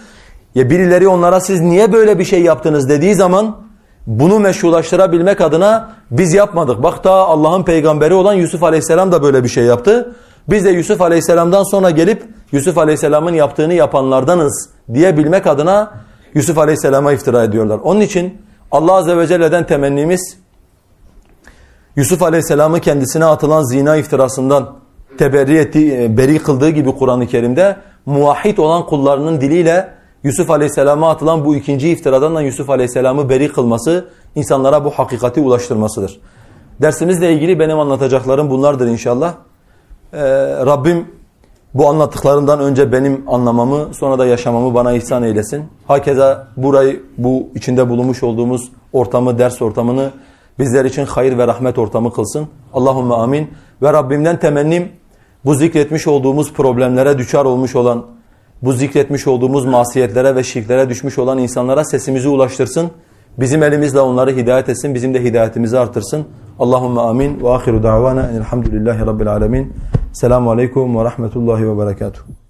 ya birileri onlara siz niye böyle bir şey yaptınız dediği zaman bunu meşrulaştırabilmek adına biz yapmadık. Bak da Allah'ın peygamberi olan Yusuf Aleyhisselam da böyle bir şey yaptı. Biz de Yusuf Aleyhisselam'dan sonra gelip Yusuf Aleyhisselam'ın yaptığını yapanlardanız diyebilmek adına Yusuf Aleyhisselam'a iftira ediyorlar. Onun için Allah Azze ve Celle'den temennimiz Yusuf Aleyhisselam'ı kendisine atılan zina iftirasından teberri ettiği, e, beri kıldığı gibi Kur'an-ı Kerim'de muvahhid olan kullarının diliyle Yusuf Aleyhisselam'a atılan bu ikinci iftiradan da Yusuf Aleyhisselam'ı beri kılması, insanlara bu hakikati ulaştırmasıdır. Dersimizle ilgili benim anlatacaklarım bunlardır inşallah. Ee, Rabbim bu anlattıklarımdan önce benim anlamamı, sonra da yaşamamı bana ihsan eylesin. Hakeza burayı, bu içinde bulunmuş olduğumuz ortamı, ders ortamını bizler için hayır ve rahmet ortamı kılsın. Allahümme amin. Ve Rabbimden temennim bu zikretmiş olduğumuz problemlere düçar olmuş olan, bu zikretmiş olduğumuz masiyetlere ve şirklere düşmüş olan insanlara sesimizi ulaştırsın. Bizim elimizle onları hidayet etsin, bizim de hidayetimizi artırsın. Allahümme amin. Ve ahiru da'vana enelhamdülillahi rabbil alemin. Selamun aleyküm ve rahmetullahi ve berekatuhu.